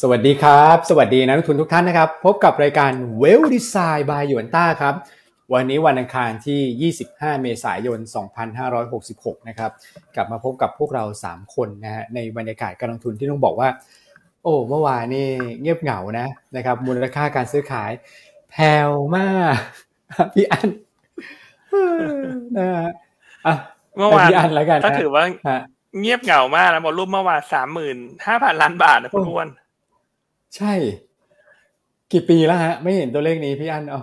สวัสดีครับ สวัสดีนักลงทุนทุกท่านนะครับ พบกับรายการ Well Design by ยวนต้าครับ วันนี้วันอังคารที่ 25 เมษายน 2566 นะครับ กลับมาพบกับพวกเรา 3 คนนะฮะในบรรยากาศการลงทุนที่ต้องบอกว่า โอ้เมื่อวานนี่เงียบเหงานะนะครับ มูลค่าการซื้อขายแผ่วมากพี่อันนะฮะอะเมื่อวานพี่อันแล้วกันนะก็ถือว่าฮะเงียบเหงามากนะบอลลุ่มเมื่อวานสามหมื่นห้าพันล้านบาทนะคุณอ้วน ใช่ กี่ปีแล้วฮะ ไม่เห็นตัวเลขนี้พี่อันเอา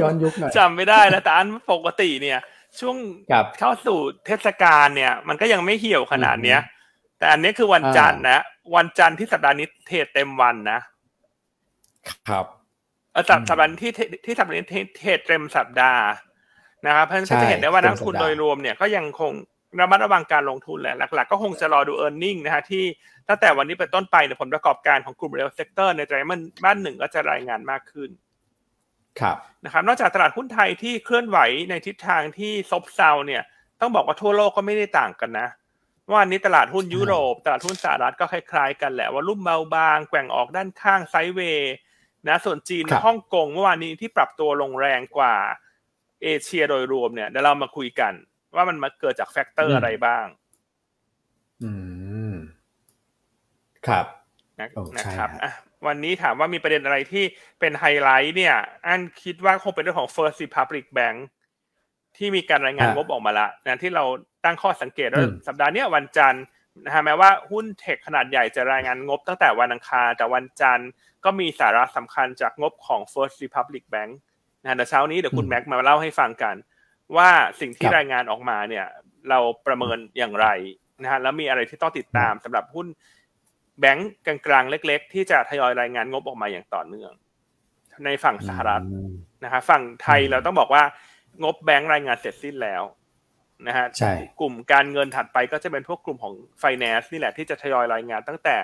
ย้อนยุคหน่อยจำไม่ได้แล้วแต่อันปกติเนี่ย ช่วงครับเข้าสู่เทศกาลเนี่ย มันก็ยังไม่เหี่ยวขนาดเนี้ย แต่อันนี้คือวันจันทร์นะ วันจันทร์ที่สัปดาห์นี้เทรดเต็มวันนะ ครับเออสัปอืมสัปดาห์นี้ที่ที่สัปดาห์นี้เทรดเต็มสัปดาห์นะครับเพราะฉะนั้นก็ใช่จะเห็นได้ว่าเต็นัมกสัปทุนดาห์โดยรวมเนี่ยก็ยังคง ระมัดระวังการลงทุนแหละหลัก ๆ ก็คงจะรอดู e a r n i n g นะฮะที่ตั้งแต่วันนี้เป็นต้นไปเนี่ยผลประกอบการของกลุ่ม real sector ในไตรมาสบ้านหนึ่งก็จะรายงานมากขึ้นครับนะครับนอกจากตลาดหุ้นไทยที่เคลื่อนไหวในทิศทางที่ซบเซาเนี่ยต้องบอกว่าทั่วโลกก็ไม่ได้ต่างกันนะเมื่อวานนี้ตลาดหุ้นยุโรป ตลาดหุ้นสหรัฐก็คล้ายๆ กันแหละว่ารุ่มเบาบางแกว่งออกด้านข้างไซด์เวย์นะส่วนจีนครับฮ่องกงเมื่อวานนี้ที่ปรับตัวลงแรงกว่าเอเชียโดยรวมเนี่ยเดี๋ยวเรามาคุยกัน ว่ามันมาเกิดจาก factor อะไรบ้าง อืม ครับนะโอ้ใช่นะครับฮะอะวันนี้ถามว่ามีประเด็นอะไรที่เป็นไฮไลท์เนี่ย อันคิดว่าคงเป็นเรื่องของ First Republic Bank ที่มีการรายงานงบออกมาละนะที่เราตั้งข้อสังเกตว่าสัปดาห์เนี้ยวันจันทร์นะฮะแม้ว่าหุ้น tech ขนาดใหญ่จะรายงานงบตั้งแต่วันอังคาร แต่วันจันทร์ก็มีสาระสำคัญจากงบของ First Republic Bank นะฮะเดี๋ยวเช้านี้เดี๋ยวคุณแม็กมาเล่าให้ฟังกัน ว่าสิ่งที่รายงานออกมาเนี่ย เราประเมินอย่างไรนะฮะแล้วมีอะไรที่ต้องติดตามสำหรับหุ้นแบงก์กลางๆเล็ก ๆ ที่จะทยอยรายงานงบออกมาอย่างต่อเนื่อง ในฝั่งสหรัฐอืมนะฮะฝั่งไทยอืมเราต้องบอกว่างบแบงก์รายงานเสร็จสิ้นแล้วนะฮะใช่กลุ่มการเงินถัดไปก็จะเป็นพวกกลุ่มของ finance นี่แหละที่จะทยอยรายงานตั้งแต่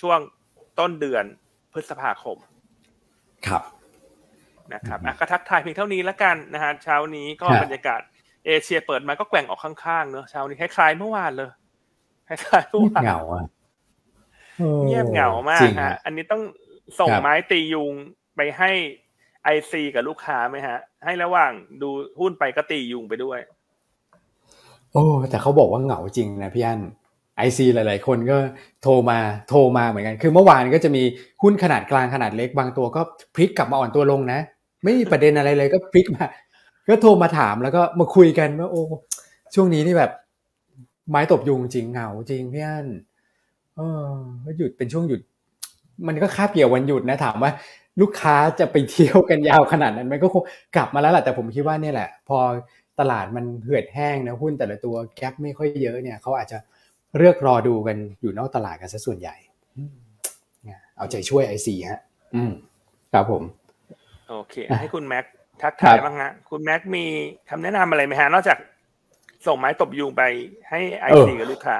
ช่วงต้นเดือนพฤษภาคม ครับ นะครับอะก็ทักทายเพียงเท่านี้แล้วกันนะฮะเช้านี้ก็ครับบรรยากาศเอเชียเปิดมาก็แกว่งออกข้างๆเนอะเช้านี้คล้ายๆเมื่อวานเลยคล้ายๆเมื่อเงียบวานเหงาอะออเงียบเหงามากจริงฮะฮะอันนี้ต้องส่งครับไม้ตียุงไปให้ไอซีกับลูกค้าไหมฮะ ให้ระหว่างดูหุ้นไปก็ตียุงไปด้วย โอ้แต่เขาบอกว่าเหงาจริงนะพี่อันไอซีหลาย ๆ คนก็โทรมาโทรมาเหมือนกัน คือเมื่อวานก็จะมีหุ้นขนาดกลางขนาดเล็กบางตัวก็พลิกกลับมาอ่อนตัวลงนะ ไม่มีประเด็นอะไรเลยก็พลิกมาก็โทรมาถามแล้วก็มาคุยกันว่าโอ้ช่วงนี้นี่แบบ ไม้ตบยุงจริงเหงาจริงพี่อันเออก็หยุดเป็นช่วงหยุด มันก็คาบเกี่ยววันหยุดนะถามว่า ลูกค้าจะไปเที่ยวกันยาวขนาดนั้นมันก็คงกลับมาแล้วแหละแต่ผมคิดว่าเนี่ยแหละ พอตลาดมันเหือดแห้งนะหุ้นแต่ละตัวแกปไม่ค่อยเยอะเนี่ยเขาอาจจะเลือกรอดูกันอยู่นอกตลาดกันซะส่วนใหญ่เนี่ยเอาใจช่วยไอซีฮะ อืมครับผม โอเคอะให้คุณแม็กทักครัทายบบ้างฮะ คุณแม็กมีคำแนะนำอะไรไหมฮะ นอกจากส่งไม้ตบยุงไปให้ไอซีกับลูกค้า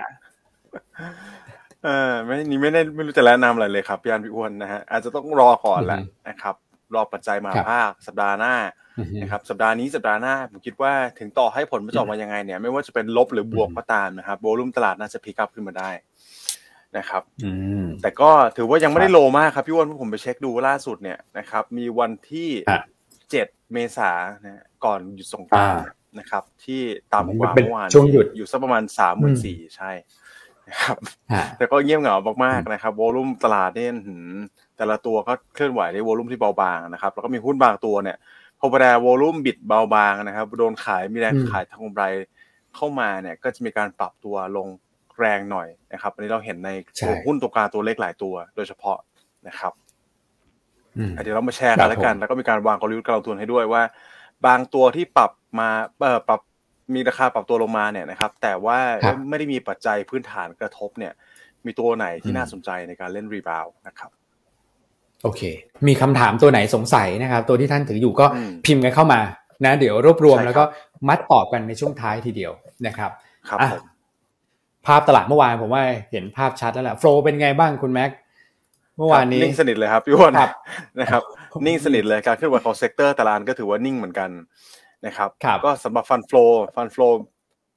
เออไม่นี่ไม่ได้ไม่รู้จะแนะนำอะไรเลยครับพี่อันพี่อ้วนนะฮะอาจจะต้องรอก่อนแหละอือฮึนะครับ รอปัจจัยมาครับภาคสัปดาห์หน้าอืมนะครับสัปดาห์นี้สัปดาห์หน้าผมคิดว่าถึงต่อให้ผลมันจะออกมายังไงเนี่ย ไม่ว่าจะเป็นลบหรือบวกอืมก็ตามนะครับโวลุ่มตลาดน่าจะพิกับขึ้นมาได้ นะครับอืมแต่ก็ถือว่ายังไม่ได้ครับโลมากครับพี่อ้วนเพราะผมไปเช็คดูล่าสุดเนี่ยนะครับ มีวันที่อะเจ็ดเมษายนนะก่อนหยุดสงกรานต์อ่านะครับ ที่ต่ำกว่ามันเป็นเมื่อวานช่วงหยุดอยู่สักประมาณสามหมื่นสี่ใช่นะครับฮะแต่ก็เงียบเหงามากๆนะครับวอลุ่มตลาดเนี่ยหืมแต่ละตัวก็เคลื่อนไหวในวอลุ่มที่เบาบางนะครับแล้วก็มีหุ้นบางตัวเนี่ยพอเวลาวอลุ่มบิดเบาบางนะครับ โดนขายมีแรงอืมขายทางกำไรเข้ามาเนี่ย ก็จะมีการปรับตัวลง แรงหน่อยนะครับอันนี้เราเห็นในตัวหุ้นตัวกลางตัวเล็กหลายตัว โดยเฉพาะนะครับอืมเดี๋ยวเรามาแชร์กันแล้วกันผมแล้วก็มีการวางกลยุทธ์การลงทุนให้ด้วยว่า บางตัวที่ปรับมาเอ่อปรับมีราคาปรับตัวลงมาเนี่ยนะครับ แต่ว่าครับไม่ได้มีปัจจัยพื้นฐานกระทบเนี่ย มีตัวไหนที่อืมน่าสนใจในการเล่น rebound นะครับโอเค มีคำถามตัวไหนสงสัยนะครับ ตัวที่ท่านถืออยู่ก็อืมพิมพ์กันเข้ามานะ เดี๋ยวรวบรวมใช่ครับแล้วก็มาตอบกันในช่วงท้ายทีเดียวนะครับครับอะผม ภาพตลาดเมื่อวานผมว่าเห็นภาพชัดแล้วแหละ flow เป็นไงบ้างคุณแม็กเมื่อวานนี้นิ่งสนิทเลยครับพี่อ้วนครับนะครับนิ่งสนิทเลยการเคลื่อนไหวของ sector แต่ละอันก็ถือว่านิ่งเหมือนกันนะครับครับก็สำหรับ fund flow fund flow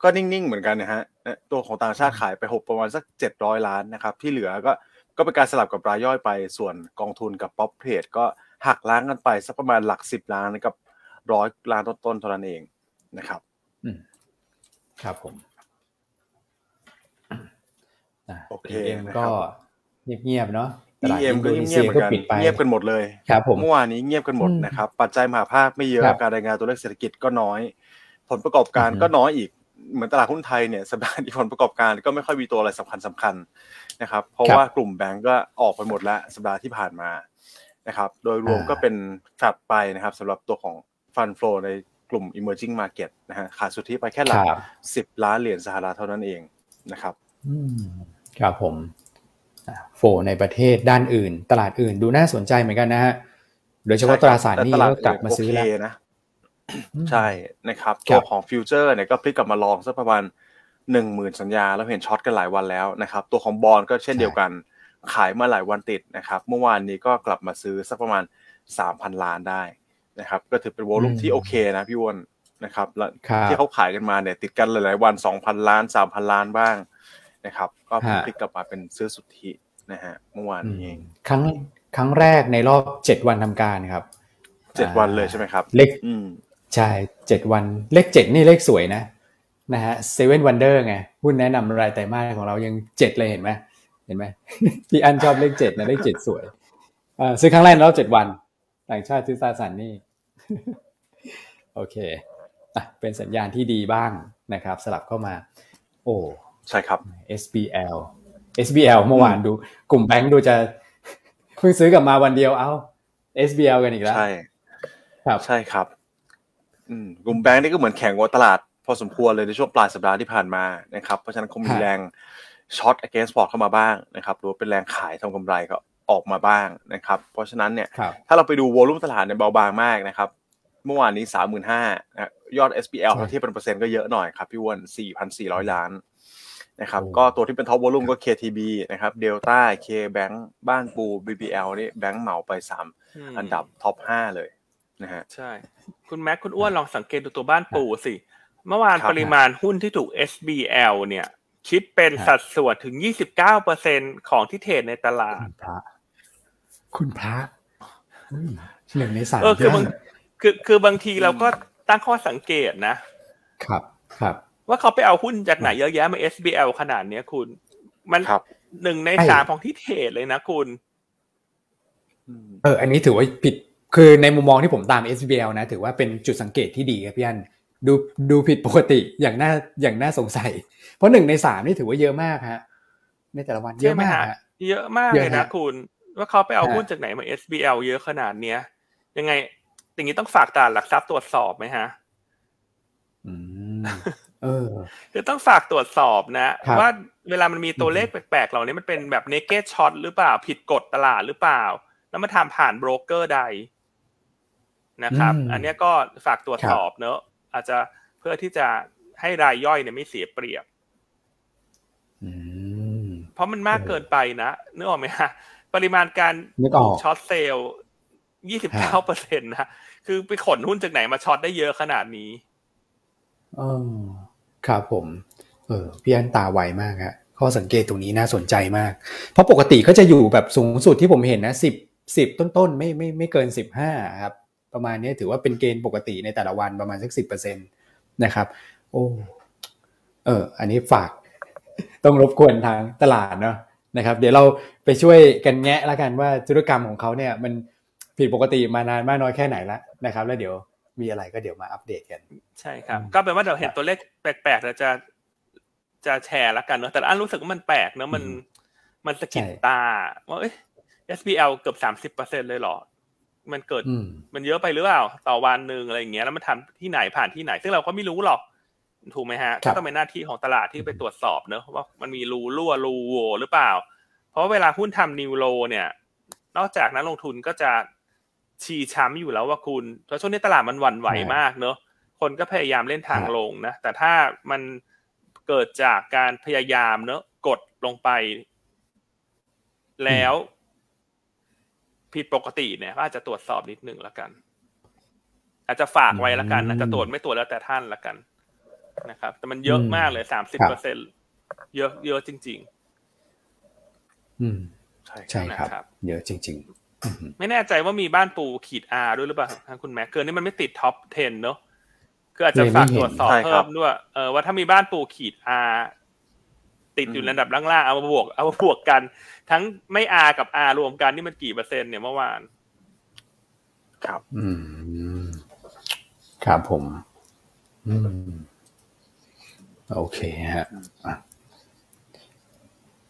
ก็นิ่งๆเหมือนกันนะฮะตัวของต่างชาติขายไปหกประมาณสักเจ็ดร้อยล้านนะครับที่เหลือก็ก็เป็นการสลับกับรายย่อยไปส่วนกองทุนกับ prop trade ก็หักล้างกันไปสักประมาณหลักสิบล้านกับร้อยล้านต้นๆเท่านั้นเองนะครับอืมครับผม อะโอเค EM นะครับก็เงียบๆเนาะตลาด EM อินโดนีเซียก็เงียบๆเหมือนกันปิดไปเงียบกันหมดเลยครับผมเมื่อวานนี้เงียบกันหมดอืมนะครับปัจจัยมหาภาคไม่เยอะครับการรายงานตัวเลขเศรษฐกิจก็น้อย ผลประกอบการอือฮึก็น้อยอีกเหมือนตลาดหุ้นไทยเนี่ยสัปดาห์นี้ผลประกอบการก็ไม่ค่อยมีตัวอะไรสำคัญสคัญๆนะครับเพราะครับว่ากลุ่มแบงก์ก็ออกไปหมดแล้วสัปดาห์ที่ผ่านมานะครับโดยรวมอ่าก็เป็นแฟลตไปนะครับสำหรับตัวของฟันฟลในกลุ่ม emerging market นะฮะขาดสุทธิไปแค่หลักครับสิบล้านเหรียญสหรัฐเท่านั้นเองนะครับอืม ครับผมอะโฟในประเทศด้านอื่น ตลาดอื่นดูน่าสนใจเหมือนกันนะฮะโดยเฉพาะตราสารหนี้แต่ตลาดก็กลับมาซื้อแล้วโเคนะใช่นะครับครัตัวบของฟิวเจอร์เนี่ยก็พลิกกลับมาลองสักประมาณหนึ่งหมื่นสัญญาแล้วเห็นช็อตกันหลายวันแล้วนะครับตัวของบอลก็เช่นเดียวกันขายมาหลายวันติดนะครับเมื่อวานนี้ก็กลับมาซื้อสักประมาณสามพันล้านได้นะครับก็ถือเป็นโวลุ่มอืมที่โอเคนะพี่อ้วนนะครับแล้วครับที่เขาขายกันมาเนี่ยติดกันหลายๆวันสองพันล้านสามพันล้านบ้าง นะครับ ก็ฮะพลิกกลับมาเป็นซื้อสุทธินะฮะเมื่อวานอืนี้เอมงครั้งครั้งแรกในรอบเจ็ดวันทำการครับเจ็ดวันเลยใช่ไหมครับ เลขอืมใช่เจ็ดวันเลขเจ็ดนี่เลขสวยนะนะฮะเซเว่นวันเดอร์ไงหุ้นแนะนำรายไตรมาสของเรายังเจ็ดเลยเห็นไหมเห็นไหมพี่อันชอบเลขเจ็ดนะเลขเจ็ดสวยอ่าซื้อครั้งแรกในรอบเจ็ดวัน ต่างชาติซื้อตราสารหนี่โอเคอะเป็นสัญญาณที่ดีบ้างนะครับ สลับเข้ามา โอ้ ใช่ครับ SBL SBL เมื่อวานดู กลุ่มแบงค์ดูจะเพิ่งซื้อกลับมาวันเดียวเอา SBL กันอีกแล้วใช่ครับใช่ครับอืมกลุ่มแบงก์นี่ก็เหมือนแข่งกับตลาด พอสมควรเลยในช่วงปลายสัปดาห์ที่ผ่านมานะครับเพราะฉะนั้นคงมีฮะแรงช็อต against port เข้ามาบ้างนะครับหรือว่าเป็นแรงขายทำกำไรก็ออกมาบ้างนะครับ เพราะฉะนั้นเนี่ยครับถ้าเราไปดูวอลุ่มตลาดเนี่ยเบาบางมากนะครับ เมื่อวานนี้สามหมื่นห้ายอด SBL ใช่ถ้าเทียบเป็นเปอร์เซ็นต์ก็เยอะหน่อยครับพี่อ้วนสี่พันสี่ร้อยล้าน นะครับโอ้ก็ตัวที่เป็น top volume ก็ KTB นะครับ Delta KBank บ้านปู BBL นี่แบงก์เหมาไปสามอันดับ top ห้าเลยนะฮะใช่ คุณแม็กคุณอ้วนลองสังเกตดูตัวบ้านปูสิ เมื่อวานครับปริมาณหุ้นที่ถูก SBL เนี่ย คิดเป็นครับสัดส่วนถึง 29%ของที่เทรดในตลาด คุณพระคุณพระอุ้ยหนึ่งในสามเออคือบางยดคือคือบางทีเราก็ตั้งข้อสังเกตนะครับ ครับ ว่าเขาไปเอาหุ้นจากไหนเยอะแยะมา SBL ขนาดเนี้ยคุณ มันครับหนึ่งในใช่สามของที่เทรดเลยนะคุณอืมเออ อันนี้ถือว่าผิด คือในมุมมองที่ผมตาม SBL นะ ถือว่าเป็นจุดสังเกตที่ดีครับพี่อันดูดูผิดปกติอย่างน่าอย่างน่าสงสัย เพราะหนึ่งในสามนี่ถือว่าเยอะมากฮะในแต่ละวันเยอะมากใช่ไหมฮะฮะเยอะมากเยอะเลยนะฮะคุณ ว่าเขาไปเอาฮะหุ้นจากไหนมา SBL เยอะขนาดเนี้ย ยังไงอย่างนี้ต้องฝากตลาดหลักทรัพย์ตรวจสอบไหมฮะ อืมเออ คือต้องฝากตรวจสอบนะครับว่าเวลามันมีตัวเลขอือฮึแปลกๆเหล่านี้มันเป็นแบบ naked shot หรือเปล่า ผิดกฎตลาดหรือเปล่า แล้วมาทำผ่านโบรกเกอร์ใดนะครับ อันเนี้ยก็ฝากตรวจสอบเนอะอาจจะเพื่อที่จะให้รายย่อยเนี่ยไม่เสียเปรียบอืมเพราะมันมากเออเกินไปนะนึกออกไหมฮะปริมาณการนึกออกช็อตเซลล์ยี่สิบเก้าเปอร์เซ็นต์นะ คือไปขนหุ้นจากไหนมาช็อตได้เยอะขนาดนี้เออ ครับผม เออพี่อันตาไวมากฮะข้อสังเกตตรงนี้น่าสนใจมาก เพราะปกติก็จะอยู่แบบสูงสุดที่ผมเห็นนะสิบสิบต้นๆไม่ไม่ไม่เกินสิบห้าครับ ประมาณนี้ถือว่าเป็นเกณฑ์ปกติในแต่ละวันประมาณสักสิบเปอร์เซ็นตนะครับ โอ้เออ อันนี้ฝาก ต้องรบกวนทางตลาดเนาะนะครับ เดี๋ยวเราไปช่วยกันแงะแล้วกันว่าธุรกรรมของเขาเนี่ย มันผิดปกติมานานมากน้อยแค่ไหนแล้วนะครับ แล้วเดี๋ยว มีอะไรก็เดี๋ยวมาอัปเดตกัน ใช่ครับอืมก็เป็นว่าเดี๋ยวเห็นตัวเลขแปลกๆเราจะจะแชร์แล้วกันเนอะแต่อันรู้สึกว่ามันแปลกเนอะมันมันสะกิดใช่ตาว่าเอ้ย SBL เกือบสามสิบเปอร์เซ็นเลยเหรอ มันเกิดอืมมันเยอะไปหรือเปล่า ต่อวันหนึ่งอะไรอย่างเงี้ยแล้วมันทำที่ไหนผ่านที่ไหน ซึ่งเราก็ไม่รู้หรอก ถูกไหมฮะครัก็บต้องเป็นหน้าที่ของตลาดที่ไปตรวจสอบเนอะว่ามันมีรูรั่วรูโหว่หรือเปล่า เพราะเวลาหุ้นทำนิวโลเนี่ย นอกจากนักลงทุนก็จะ ชีช้ำอยู่แล้วว่าคุณเพราะช่วงนี้ตลาดมันหวั่นไหวมากเนอะคนก็พยายามเล่นทางลงนะแต่ถ้ามันเกิดจากการพยายามเนอะกดลงไป แล้ว ผิดปกติเนี่ยก็อาจจะตรวจสอบนิดนึงแล้วกัน อาจจะฝากไว้แล้วกันอาจจะตรวจไม่ตรวจแล้วแต่ท่านละกันนะครับ แต่มันเยอะมากเลยสามสิบครัเปอร์เซ็นเยอะเยอะจริงอืมใช่ใช่ครับนะครับ เยอะจริงๆอืม ไม่แน่ใจว่ามีบ้านปูขีด R ด้วยหรือเปล่าทางคุณแม็กเกินนี่มันไม่ติดท็อป 10 เนอะคืออาจจะฝากตรวจสอบใช่ครับเพิ่มด้วยเออว่าถ้ามีบ้านปูขีด R ติดอยู่อืมระดับล่างๆเอามาบวกเอามาบวกกัน ทั้งไม่ R กับ R รวมกันนี่มันกี่เปอร์เซ็นต์เนี่ยเมื่อวาน ครับ อืมครับผม อืมโอเคฮะอะ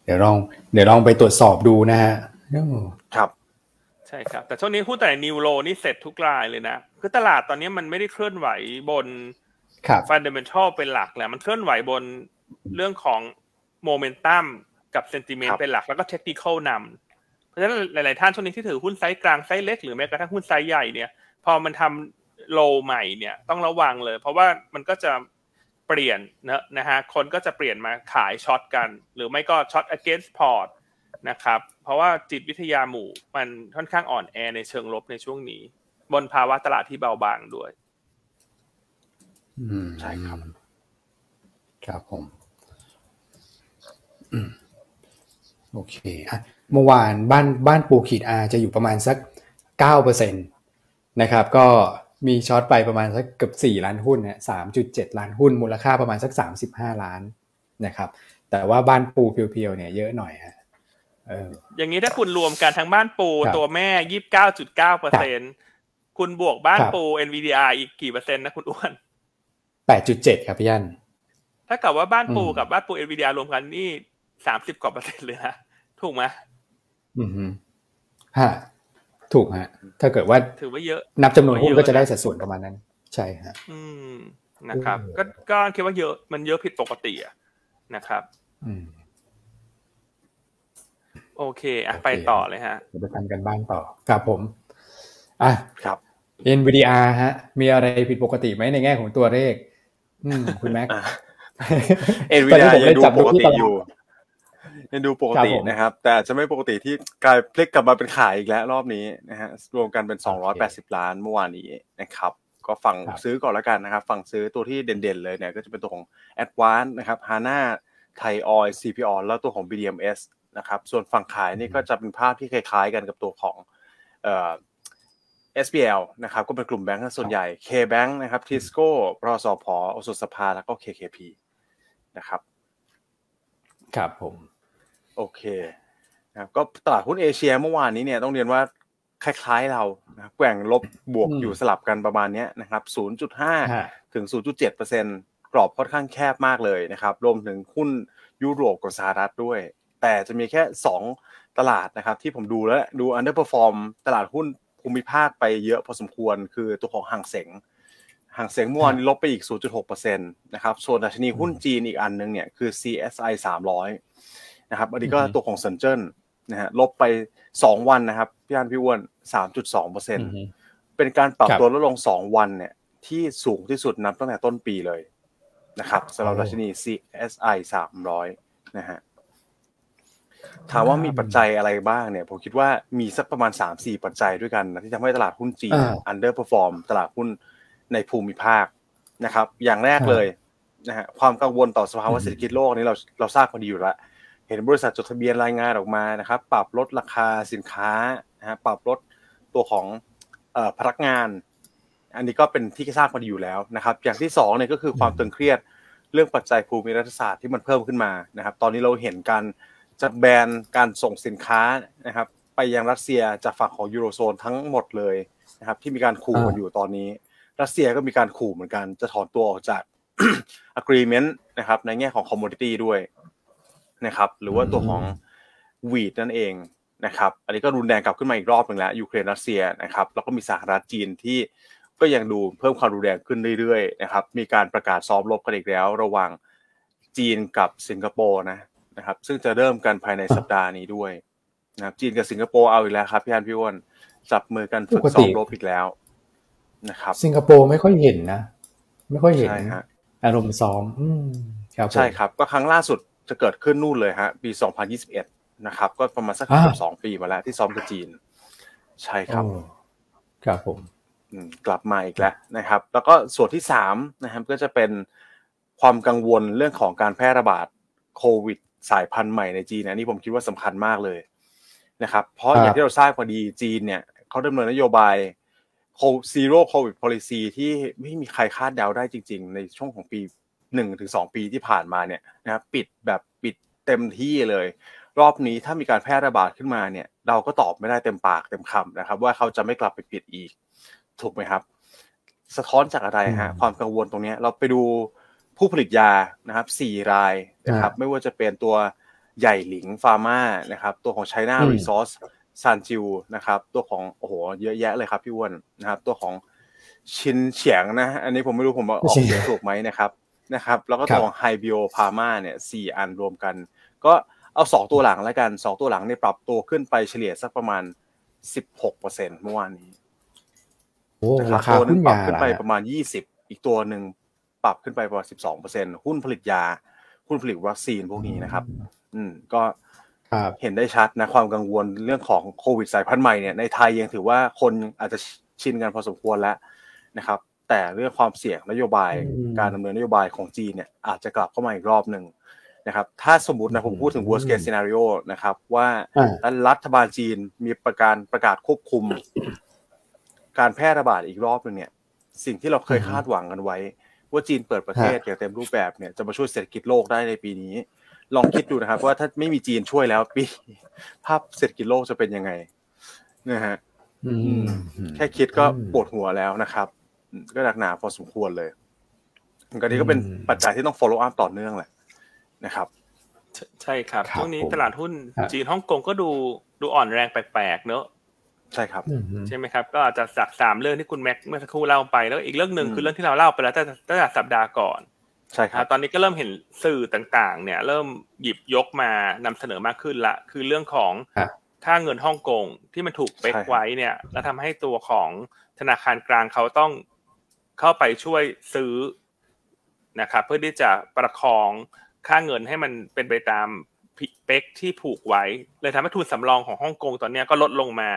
เดี๋ยวลอง เดี๋ยวลองไปตรวจสอบดูนะฮะโอ้ครับใช่ครับ แต่ช่วงนี้หุ้นแต่นิวโลนี่เสร็จทุกรายเลยนะ คือตลาดตอนนี้มันไม่ได้เคลื่อนไหวบนครับ fundamental เป็นหลักแหละมันเคลื่อนไหวบนเรื่องของโมเมนตัมกับ sentiment ครับเป็นหลักแล้วก็ technical นำเพราะฉะนั้นหลาย ๆ ท่านช่วงนี้ที่ถือหุ้นไซส์กลางไซส์เล็กหรือแม้กระทั่งหุ้นไซส์ใหญ่เนี่ย พอมันทำ low ใหม่เนี่ยต้องระวังเลย เพราะว่ามันก็จะเปลี่ยนนะนะฮะคนก็จะเปลี่ยนมาขาย short กัน หรือไม่ก็ short against port นะครับ เพราะว่าจิตวิทยาหมู่มันค่อนข้างอ่อนแอในเชิงลบในช่วงนี้ บนภาวะตลาดที่เบาบางด้วย อืมใช่ครับ ครับผมอืมโอเคอะเมื่อวานบ้านบ้านปูขีดอาจะอยู่ประมาณสักเก้าเปอร์เซ็นตนะครับ ก็มีช็อตไปประมาณสักเกือบสี่ล้านหุ้นเนี่ยสามจุดเจ็ดล้านหุ้น มูลค่าประมาณสักสามสิบห้าล้านนะครับ แต่ว่าบ้านปูเพียวๆเนี่ยเยอะหน่อยฮะเอออย่างนี้ถ้าคุณรวมกันทั้งบ้านปูครับตัวแม่ยี่สิบเก้าจุดเก้าเปอร์เซ็นคุณบวกบ้านครับปู NVDR อีกกี่เปอร์เซ็นต์นะคุณอ้วนแปดจุดเจ็ดครับพี่ยันถ้ากับว่าบ้านปูอืมกับบ้านปู NVDR รวมกันนี่สามสิบกว่าเปอร์เซ็นต์เลยนะถูกไหมอืมฮึฮะถูกฮะ ถ้าเกิดว่าถือว่าเยอะ นับจำนวนหุ้นเยอะก็จะได้สัดส่วนประมาณนั้น ใช่ฮะ อืมนะครับโอ้ก็ก็คิดว่าเยอะมันเยอะผิดปกติอะนะครับ อืม โอเคอะโอเคไปต่อเลยฮะเดี๋ยวไปทำกันบ้านต่อครับผม อะครับ NVDR ฮะ มีอะไรผิดปกติไหมในแง่ของตัวเลข อืมคุณแม็กอะเอ็นวีตอนนี้ดาผมยังดูได้จับปกดูที่ติตลาดอยู่ยังดูปกติครับผมนะครับ แต่อาจจะไม่ปกติที่กลายพลิกกลับมาเป็นขายอีกแล้วรอบนี้นะฮะรวมกันเป็น 280 ล้านเมื่อวานนี้นะครับ ก็ฝั่งครับซื้อก่อนแล้วกันนะครับ ฝั่งซื้อตัวที่เด่นๆเลยเนี่ยก็จะเป็นตัวของ Advance นะครับ HANA ไทยออย CPO แล้วตัวของ BDMS นะครับ ส่วนฝั่งขายนี่ก็จะเป็นภาพที่คล้ายๆ กันกับตัวของเอ่อ SBL นะครับก็เป็นกลุ่มแบงก์ส่วนใหญ่ K-Bank นะครับ Tisco รสพอสุสภาแล้วก็ KKP นะครับ ครับผม โอเคนะครับก็ตลาดหุ้นเอเชียเมื่อวานนี้เนี่ยต้องเรียนว่าคล้ายๆเรานะแกว่งลบบวกอืมอยู่สลับกันประมาณเนี้ยนะครับฮะ0.5 ถึง 0.7%กรอบค่อนข้างแคบมากเลยนะครับ รวมถึงหุ้นยุโรปกับสหรัฐด้วย แต่จะมีแค่ 2 ตลาดนะครับ ที่ผมดูแล้วดู underperform ตลาดหุ้นภูมิภาคไปเยอะพอสมควร คือตัวของห่างเสงห่างเสงเมื่อวานนี้ลบไปอีก 0.6%นะครับ ส่วนดัชนีหุ้นจีนอีกอันนึงเนี่ยคือ CSI 300 นะครับ อันนี้ก็อือฮึตัวของเซินเจิ้นนะฮะ ลบไป 2 วันนะครับ พี่อันพี่อ้วน 3.2เปอร์เซ็นอืต์อฮึเป็นการปรับครับตัวลดลง 2 วันเนี่ย ที่สูงที่สุดนับตั้งแต่ต้นปีเลยนะครับสำหรับโอ้ดัชนี CSI 300 นะฮะ ถามว่ามีปัจจัยอะไรบ้างเนี่ยผมคิดว่ามีสักประมาณ 3-4 ปัจจัยด้วยกันนะที่ทำให้ตลาดหุ้นจีนอ่า underperform ตลาดหุ้นในภูมิภาคนะครับ อย่างแรกอ่าเลยนะฮะความกังวลต่อสภาวะอืมเศรษฐกิจโลกนี้เราเราทราบกันดีอยู่แล้วเห็นบริษัทจดทะเบียนรายงานออกมานะครับ ปรับลดราคาสินค้านะฮะปรับลดตัวของเอ่อพนักงาน อันนี้ก็เป็นที่ทราบกันดีอยู่แล้วนะครับ อย่างที่สองเนี่ยก็คือความตึงเครียดเรื่องปัจจัยภูมิรัฐศาสตร์ที่มันเพิ่มขึ้นมานะครับ ตอนนี้เราเห็นการ จะแบนการส่งสินค้านะครับ ไปยังรัสเซียจากฝั่งของยูโรโซนทั้งหมดเลยนะครับ ที่มีการขู่กันอยู่ตอนนี้ รัสเซียก็มีการขู่เหมือนกัน จะถอนตัวออกจาก agreement นะครับ ในแง่ของ commodity ด้วยนะครับ หรือว่าตัวของวีดนั่นเองนะครับ อันนี้ก็รุนแรงกลับขึ้นมาอีกรอบหนึ่งแล้วยูเครนรัสเซียนะครับ แล้วก็มีสหรัฐจีนที่ก็ยังดูเพิ่มความรุนแรงขึ้นเรื่อยๆนะครับ มีการประกาศซ้อมรบกันอีกแล้ว ระหว่างจีนกับสิงคโปร์นะ นะครับ ซึ่งจะเริ่มกันภายในสัปดาห์นี้ด้วยนะครับจีนกับสิงคโปร์เอาอีกแล้วครับพี่อันพี่อ้วนจับมือกันฝึกปกติซ้อมรบอีกแล้วนะครับ สิงคโปร์ไม่ค่อยเห็นนะ ไม่ค่อยเห็นใช่ฮะอารมณ์ซ้อมอืมครับผมใช่ครับ ก็ครั้งล่าสุดจะเกิดขึ้นนู่นเลยฮะ ปี 2021 นะครับ ก็ประมาณสักอ่าเกือบสองปีมาแล้วที่ซ้อมกับจีน ใช่ครับโอ้ครับผมอืมกลับมาอีกแล้วนะครับ แล้วก็ส่วนที่สามนะครับก็จะเป็นความกังวลเรื่องของการแพร่ระบาดโควิด สายพันธุ์ใหม่ในจีนอันนี้ผมคิดว่าสำคัญมากเลยนะครับ เพราะอย่างที่เราทราบพอดีจีนเนี่ยเขาดำเนินนโยบายโคซีโร่โควิดพ olicy ที่ไม่มีใครคาดเดาได้จริง ๆ ในช่วงของปีหนึ่งถึงสองปีที่ผ่านมาเนี่ยนะครับปิดแบบปิดเต็มที่เลย รอบนี้ถ้ามีการแพร่ระบาดขึ้นมาเนี่ยเราก็ตอบไม่ได้เต็มปากเต็มคำนะครับ ว่าเขาจะไม่กลับไปปิดอีก ถูกไหมครับ สะท้อนจากอะไรฮะความกังวลตรงนี้เราไปดู ผู้ผลิตยานะครับสี่รายนะครับไม่ว่าจะเป็นตัวใหญ่หลิงฟาร์มานะครับตัวของ China Resource ซานจิวนะครับตัวของโอ้โหเยอะแยะเลยครับพี่อ้วนนะครับ ตัวของชินเฉียงนะ อันนี้ผมไม่รู้ผมออกเสียงถูกไหมนะครับนะครับ แล้วก็ตัวของไฮบิโอพาร์มาเนี่ยสี่อันรวมกัน ก็เอาสองตัวหลังแล้วกันสองตัวหลังเนี่ยปรับตัวขึ้นไปเฉลี่ยสักประมาณสิบหกเปอร์เซ็นเมื่อวานนี้โอ้นะครับราคาตัวหนึหุ้งนปรับยาขึ้นไปล่ะประมาณยี่สิบอีกตัวหนึ่ง ปรับขึ้นไปประมาณสิบสองเปอร์เซ็นหุ้นผลิตยา หุ้นผลิตวัคซีนพวกนี้นะครับ อืมก็ครับเห็นได้ชัดนะความกังวลเรื่องของโควิดสายพันธุ์ใหม่เนี่ยในไทยยังถือว่าคนอาจจะชินกันพอสมควรแล้วนะครับ แต่เรื่องความเสี่ยงนโยบายอืมการดำเนินนโยบายของจีนเนี่ยอาจจะกลับเข้ามาอีกรอบหนึ่งนะครับถ้าสมมตินะผมพูดถึง worst case scenario นะครับว่าอ่ารัฐบาลจีนมีประการประกาศควบคุม การแพร่ระบาดอีกรอบหนึ่งเนี่ย สิ่งที่เราเคยคาดหวังกันไว้ ว่าจีนเปิดประเทศอย่างเต็มรูปแบบเนี่ยจะมาช่วยเศรษฐกิจโลกได้ในปีนี้ ลองคิดดูนะครับ ว่าถ้าไม่มีจีนช่วยแล้วปี ภาพเศรษฐกิจโลกจะเป็นยังไงนะฮะอืมแค่คิดก็อืมปวดหัวแล้วนะครับอืมก็หนักหนาพอสมควรเลยก็นี้ก็เป็นอืมปัจจัยที่ต้อง follow up ต่อเนื่องแหละนะครับ ใช่ใช่ครับครับช่วงนี้ผมตลาดหุ้นครับจีนฮ่องกงก็ดูดูอ่อนแรงแปลกๆเนอะ ใช่ครับอืมใช่ไหมครับ ก็อาจจะจากสามเรื่องที่คุณแม็กเมื่อสักครู่เล่าไปแล้วอีกเรื่องหนึ่งอืมคือเรื่องที่เราเล่าไปแล้วตั้งแต่ตั้งแต่สัปดาห์ก่อนใช่คอ่ารับตอนนี้ก็เริ่มเห็นสื่อต่างๆ เนี่ย เริ่มหยิบยกมานำเสนอมากขึ้นละ คือเรื่องของครับค่าเงินฮ่องกงที่มันถูกเป๊กใช่ครับไว้เนี่ย แล้วทำให้ตัวของธนาคารกลางเขาต้องเข้าไปช่วยซื้อนะครับเพื่อที่จะประคองค่าเงินให้มันเป็นไปตามเป๊กที่ผูกไว้ เลยทำให้ทุนสำรองของฮ่องกงตอนเนี้ยก็ลดลงมา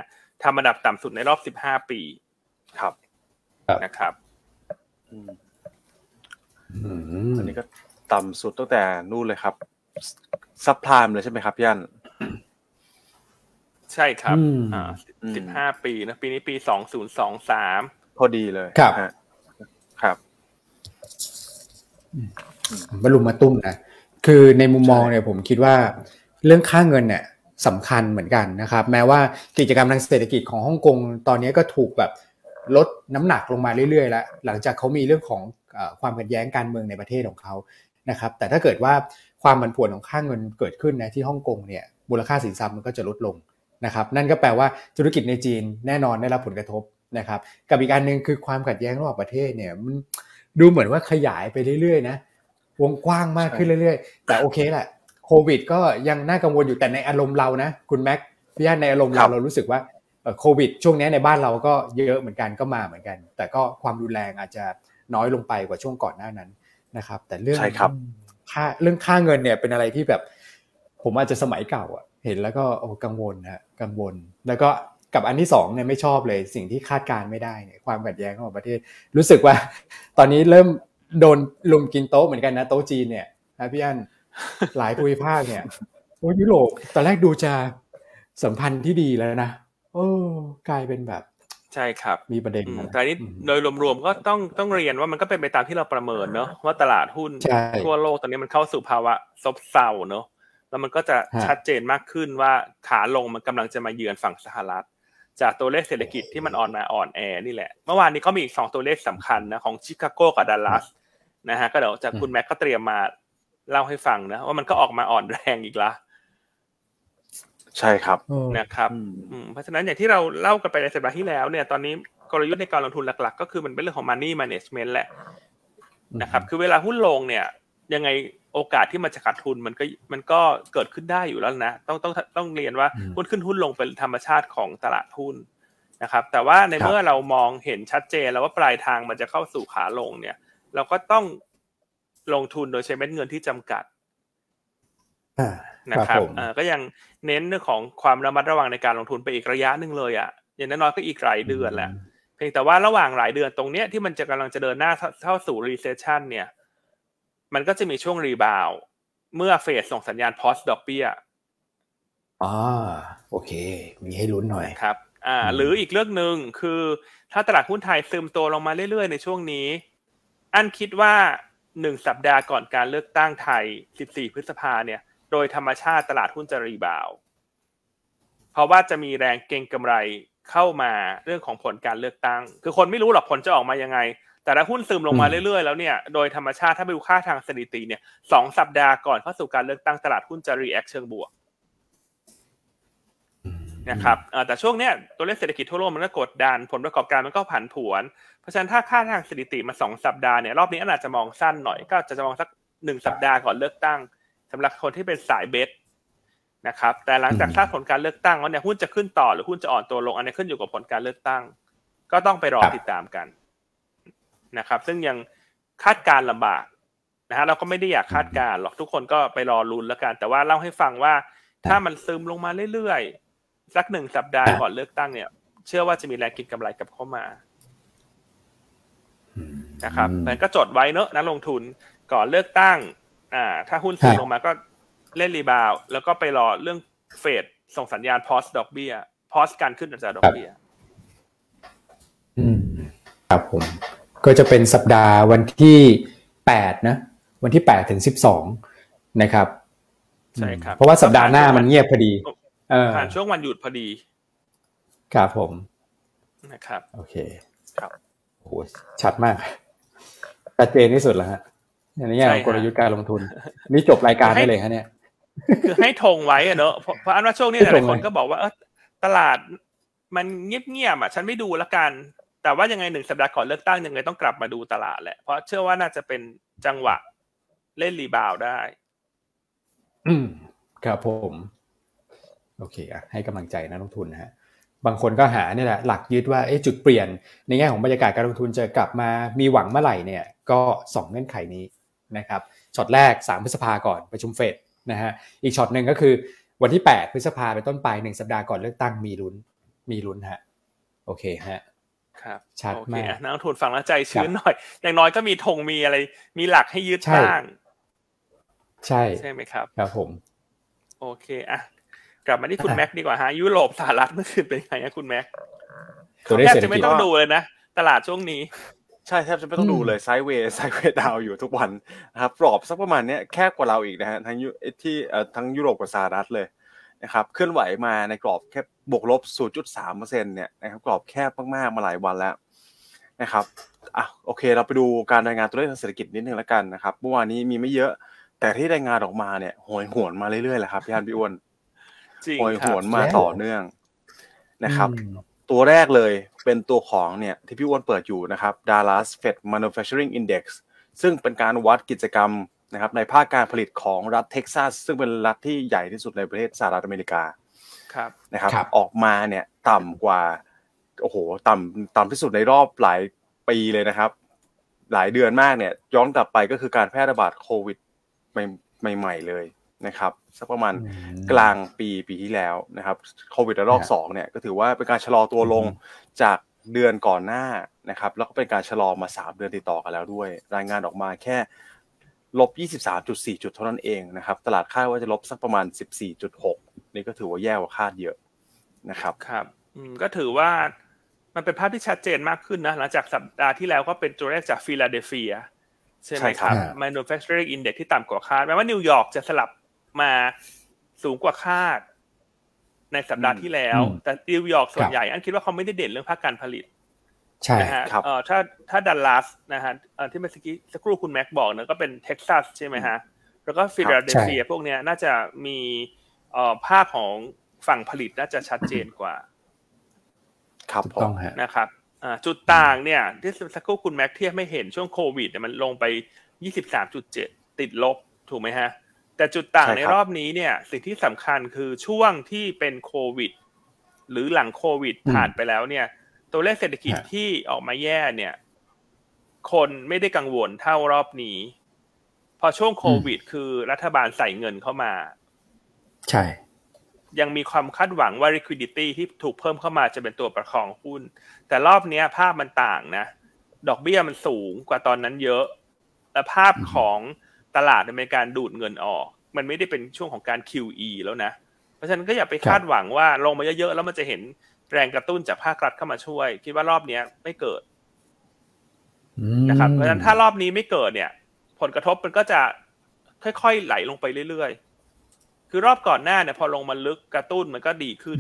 ทำอันดับต่ำสุดในรอบ 15 ปีครับนะครับอืมอืมอันนี้ก็ต่ำสุดตั้งแต่นู่นเลยครับ ซับพลามเลยใช่ไหมครับพี่อันใช่ครับอืมอ่าอืมสิบห้าปีนะปีนี้ปีสองศูนย์สองสามพอดีเลยครับฮะครับมารุมมาตุ้มนะคือในมุมมองใช่เนี่ยผมคิดว่า เรื่องค่าเงินเนี่ย สำคัญเหมือนกันนะครับ แม้ว่ากิจกรรมทางเศรษฐกิจของฮ่องกงตอนนี้ก็ถูกแบบลดน้ำหนักลงมาเรื่อยๆแล้วหลังจากเขามีเรื่องของอความขัดแย้งการเมืองในประเทศของเขานะครับ แต่ถ้าเกิดว่าความผันผวนของค่าเงินเกิดขึ้นนะที่ฮ่องกงเนี่ยมูลค่าสินทรัพย์มันก็จะลดลงนะครับ นั่นก็แปลว่าธุรกิจในจีนแน่นอนได้รับผลกระทบนะครับ กับอีกอันหนึ่งคือความขัดแย้งระหว่างประเทศเนี่ยมันดูเหมือนว่าขยายไปเรื่อยๆนะวงกว้างมากขึ้นเรื่อย ๆ แต่โอเคแหละ โควิด ก็ยังน่ากังวลอยู่แต่ในอารมณ์เรานะคุณแม็กพี่ญาติในอารมณ์ครัเราบเรารู้สึกว่าเอ่อโควิด ช่วงนี้ในบ้านเราก็เยอะเหมือนกันก็มาเหมือนกัน แต่ก็ความรุนแรงอาจจะน้อยลงไปกว่าช่วงก่อนหน้านั้นนะครับ แต่เรื่องใช่ครับค่าเรื่องค่าเงินเนี่ยเป็นอะไรที่แบบ ผมอาจจะสมัยเก่าอะเห็นแล้วก็โอ้กังวลนะกังวล แล้วก็กับอันที่สองเนี่ยไม่ชอบเลยสิ่งที่คาดการณ์ไม่ได้เนี่ยความขัดแย้งของประเทศ รู้สึกว่า ตอนนี้เริ่มโดนลุมกินโต๊ะเหมือนกันนะโต๊ะจีนเนี่ยนะพี่อัน หลายภูมิภาคเนี่ยโอ้ยุโรปตอนแรกดูจะสัมพันธ์ที่ดีแล้วนะโอ้กลายเป็นแบบใช่ครับมีประเด็นอืมนะแต่อันนี้อืมโดยรวมๆก็ต้องต้องเรียนว่ามันก็เป็นไปตามที่เราประเมินเนอะว่าตลาดหุ้นใช่ทั่วโลกตอนนี้มันเข้าสู่ภาวะซบเซาเนอะแล้วมันก็จะฮะชัดเจนมากขึ้นว่าขาลงมันกำลังจะมาเยือนฝั่งสหรัฐ จากตัวเลขเศรษฐกิจที่มันอ่อนมาอ่อนแอนี่แหละ เมื่อวานนี้ก็มีอีกสองตัวเลขสำคัญนะของชิคาโกกับดัลลัสนะฮะก็เดี๋ยวจากคุณแม็กก็เตรียมมา เล่าให้ฟังนะว่ามันก็ออกมาอ่อนแรงอีกละใช่ครับเออนะครับอืมอืมเพราะฉะนั้นอย่างที่เราเล่ากันไปในสัปดาห์ที่แล้วเนี่ยตอนนี้กลยุทธ์ในการลงทุนหลัก ๆ ก็คือมันเป็นเรื่องของ money management แหละนะครับ คือเวลาหุ้นลงเนี่ย ยังไงโอกาสที่มันจะขาดทุนมันก็มันก็เกิดขึ้นได้อยู่แล้วนะ ต้องต้องต้องเรียนว่าอืมหุ้นขึ้นหุ้นลงเป็นธรรมชาติของตลาดหุ้นนะครับ แต่ว่าในครับเมื่อเรามองเห็นชัดเจนแล้วว่าปลายทางมันจะเข้าสู่ขาลงเนี่ย เราก็ต้อง ลงทุนโดยใช้เม็ดเงินที่จำกัดอ่านะครับผมเอ่อก็ยังเน้นเรื่องของความระมัดระวังในการลงทุนไปอีกระยะหนึ่งเลยอะอย่างน้อยๆก็อีกหลายเดือนแหละเพียงแต่ว่าระหว่างหลายเดือนตรงเนี้ยที่มันจะกำลังจะเดินหน้าเข้าสู่ recession เนี่ย มันก็จะมีช่วง rebound เมื่อเฟดส่งสัญญาณ pause ดอกเบี้ยอ๋อโอเค มีให้ลุ้นหน่อยครับ อ่า หรืออีกเรื่องหนึ่งคือ ถ้าตลาดหุ้นไทยซึมตัวลงมาเรื่อยๆ ในช่วงนี้ อันคิดว่า หนึ่งสัปดาห์ก่อนการเลือกตั้งไทย 14 พฤษภาเนี่ย โดยธรรมชาติตลาดหุ้นจะ rebound เพราะว่าจะมีแรงเก็งกำไรเข้ามาเรื่องของผลการเลือกตั้ง คือคนไม่รู้หรอกผลจะออกมายังไง แต่ถ้าหุ้นซึมลงมาเรื่อยๆ แล้วเนี่ย โดยธรรมชาติถ้าไปดูค่าทางสถิติเนี่ยสองสัปดาห์ก่อนเข้าสู่การเลือกตั้งตลาดหุ้นจะ react เชิงบวก นะครับแต่ช่วงเนี้ยตัวเลขเศรษฐกิจทั่วโลกมันก็กดดัน ผลประกอบการมันก็ผันผวน เพราะฉะนั้นถ้าค่าทางสถิติมาสองสัปดาห์เนี่ยรอบนี้อาจจะมองสั้นหน่อยก็จะมองสักหนึ่งสัปดาห์ก่อนเลือกตั้งสำหรับคนที่เป็นสายเบสนะครับ แต่หลังจากทราบผลการเลือกตั้งแล้วเนี่ยหุ้นจะขึ้นต่อหรือหุ้นจะอ่อนตัวลง อันนี้ขึ้นอยู่กับผลการเลือกตั้ง ก็ต้องไปรอติดตามกันนะครับ ซึ่งยังคาดการลำบากนะฮะเราก็ไม่ได้อยากคาดการหรอกทุกคนก็ไปรอลุ้นแล้วกัน แต่ว่าเล่าให้ฟังว่าถ้ามันซึมลงมาเรื่อย สักหนึ่งสัปดาห์ก่อนเลือกตั้งเนี่ย เชื่อว่าจะมีแรงกินกำไรกับเข้ามานะครับมันก็จดไว้เนอะนักลงทุนก่อนเลือกตั้ง อ่า ถ้าหุ้นสูงลงมาก็เล่นรีบาวแล้วก็ไปรอเรื่องเฟดส่งสัญญาณพอสดอกเบี้ยพอสการขึ้นอัตราดอกเบี้ยอืมครับผม ก็จะเป็นสัปดาห์วันที่แปดนะ วันที่แปดถึงสิบสองนะครับใช่ครับ เพราะว่าสัปดาห์หน้ามันเงียบพอดี ผ่านช่วงวันหยุดพอดีครับผมนะครับ โอเค ครับโหชัดมากชัดเจนที่สุดแล้วฮะอันนี้อย่างกลยุทธ์การลงทุน นี่จบรายการได้เลยฮะเนี่ย คือให้ธงไว้อะเนอะเพราะอันว่าช่วงนี้หลายคนก็บอกว่าเออตลาดมันเงียบๆอะ ฉันไม่ดูละกัน แต่ว่ายังไงหนึ่งสัปดาห์ก่อนเลือกตั้งยังไงต้องกลับมาดูตลาดแหละเพราะเชื่อว่าน่าจะเป็นจังหวะเล่นรีบาวได้ อืมครับผม โอเคอะให้กำลังใจนักลงทุนนะฮะบางคนก็หาเนี่ยแหละหลักยึดว่าเอ๊ะจุดเปลี่ยน ในแง่ของบรรยากาศการลงทุนจะกลับมามีหวังเมื่อไหร่เนี่ยก็สองเงื่อนไขนี้นะครับช็อตแรก 3 พฤษภาก่อนประชุมเฟดนะฮะอีกช็อตหนึ่งก็คือวันที่ 8 พฤษภาเป็นต้นไปหนึ่งสัปดาห์ก่อนเลือกตั้งมีลุ้นมีลุ้นฮะโอเคฮะครับชัดมากนักลงทุนฟังแล้วใจชื้นหน่อย อย่างน้อยก็มีธงมีอะไร มีหลักให้ยึดบ้าง ใช่ใช่ไหมครับ ครับผม โอเคอะ กลับมาที่คุณแม็กดีกว่าฮะยุโรปสหรัฐเมื่อคืนเป็นไงนะคุณแม็กแทบจะไม่ต้องดูเลยนะ ตลาดช่วงนี้ ใช่แทบจะไม่ต้องดูเลยไซด์เวย์ไซด์เวย์ดาวอยู่ทุกวันนะครับปรอบสักประมาณนี้แคบกว่าเราอีกนะฮะทั้งยุที่ทั้งยุโรปกับสหรัฐเลยนะครับเคลื่อนไหวมาในกรอบแค่บวกลบ 0.3%เนี่ยนะครับกรอบแคบมากๆมาหลายวันแล้วนะครับอะโอเค เราไปดูการรายงานตัวเลขทางเศรษฐกิจนิดนึงแล้วกันนะครับเมื่อวานนี้มีไม่เยอะแต่ที่รายงานออกมาเนี่ยโหยหวนมาเรื่อยๆแหละครับพี่อันพี่อ้วน โหยหวนมาต่อเนื่องนะครับ ตัวแรกเลยเป็นตัวของเนี่ยที่พี่อ้วนเปิดอยู่นะครับ Dallas Fed Manufacturing Index ซึ่งเป็นการวัดกิจกรรมนะครับในภาคการผลิตของรัฐเท็กซัสซึ่งเป็นรัฐที่ใหญ่ที่สุดในประเทศสหรัฐอเมริกาครับนะครับ ออกมาเนี่ยต่ำกว่าโอ้โหต่ำต่ำที่สุดในรอบหลายปีเลยนะครับ หลายเดือนมากเนี่ยย้อนกลับไปก็คือการแพร่ระบาดโควิดใหม่ๆเลย นะครับสักประมาณกลางปีปีที่แล้วนะครับโควิดระลอกสองเนี่ยก็ถือว่าเป็นการชะลอตัวลงจากเดือนก่อนหน้านะครับ แล้วก็เป็นการชะลอมาสามเดือนติดต่อกันแล้วด้วย รายงานออกมาแค่ลบ 23.4 จุดเท่านั้นเองนะครับ ตลาดคาดว่าจะลบสักประมาณ 14.6 นี่ก็ถือว่าแย่กว่าคาดเยอะนะครับครับก็ถือว่ามันเป็นภาพที่ชัดเจนมากขึ้นนะ หลังจากสัปดาห์ที่แล้วก็เป็นตัวเลขจากฟิลาเดลเฟียใช่ไหมครับ manufacturing index ที่ต่ำกว่าคาดแม้ว่านิวยอร์กจะสลับ มาสูงกว่าคาด ในสัปดาห์ที่แล้ว แต่นิวยอร์กส่วนใหญ่ อันคิดว่าเขาไม่ได้เด่นเรื่องภาคการผลิตใช่นะฮะเอ่อถ้าถ้าดัลลัสนะฮะที่เมื่อกี้สักครู่คุณแม็กบอกเนี่ยก็เป็นเท็กซัสใช่ไหมฮะ แล้วก็ฟิลาเดลเฟียพวกเนี้ยน่าจะมีเอ่อภาพของฝั่งผลิตน่าจะชัดเจนกว่า ครับต้องนะครับจุดต่างเนี่ย ที่สักครู่คุณแม็กเทียบไม่เห็นช่วงโควิดมันลงไป23.7ติดลบถูกไหมฮะ แต่จุดต่างในรอบนี้เนี่ย สิ่งที่สำคัญคือช่วงที่เป็นโควิด หรือหลังโควิดผ่านไปแล้วเนี่ย ตัวเลขเศรษฐกิจที่ออกมาแย่เนี่ย คนไม่ได้กังวลเท่ารอบนี้ พอช่วงโควิด คือรัฐบาลใส่เงินเข้ามา ใช่ ยังมีความคาดหวังว่า liquidity ที่ถูกเพิ่มเข้ามาจะเป็นตัวประคองหุ้น แต่รอบนี้ภาพมันต่างนะ ดอกเบี้ยมันสูงกว่าตอนนั้นเยอะ และภาพของ ตลาดในการดูดเงินออก มันไม่ได้เป็นช่วงของการ QE แล้วนะ เพราะฉะนั้นก็อย่าไปคาดหวังว่าลงมาเยอะๆแล้วมันจะเห็นแรงกระตุ้นจากภาครัฐเข้ามาช่วย คิดว่ารอบเนี้ยไม่เกิดนะครับ เพราะฉะนั้นถ้ารอบนี้ไม่เกิดเนี่ย ผลกระทบมันก็จะค่อยๆไหลลงไปเรื่อยๆ คือรอบก่อนหน้าเนี่ยพอลงมาลึกกระตุ้นมันก็ดีขึ้น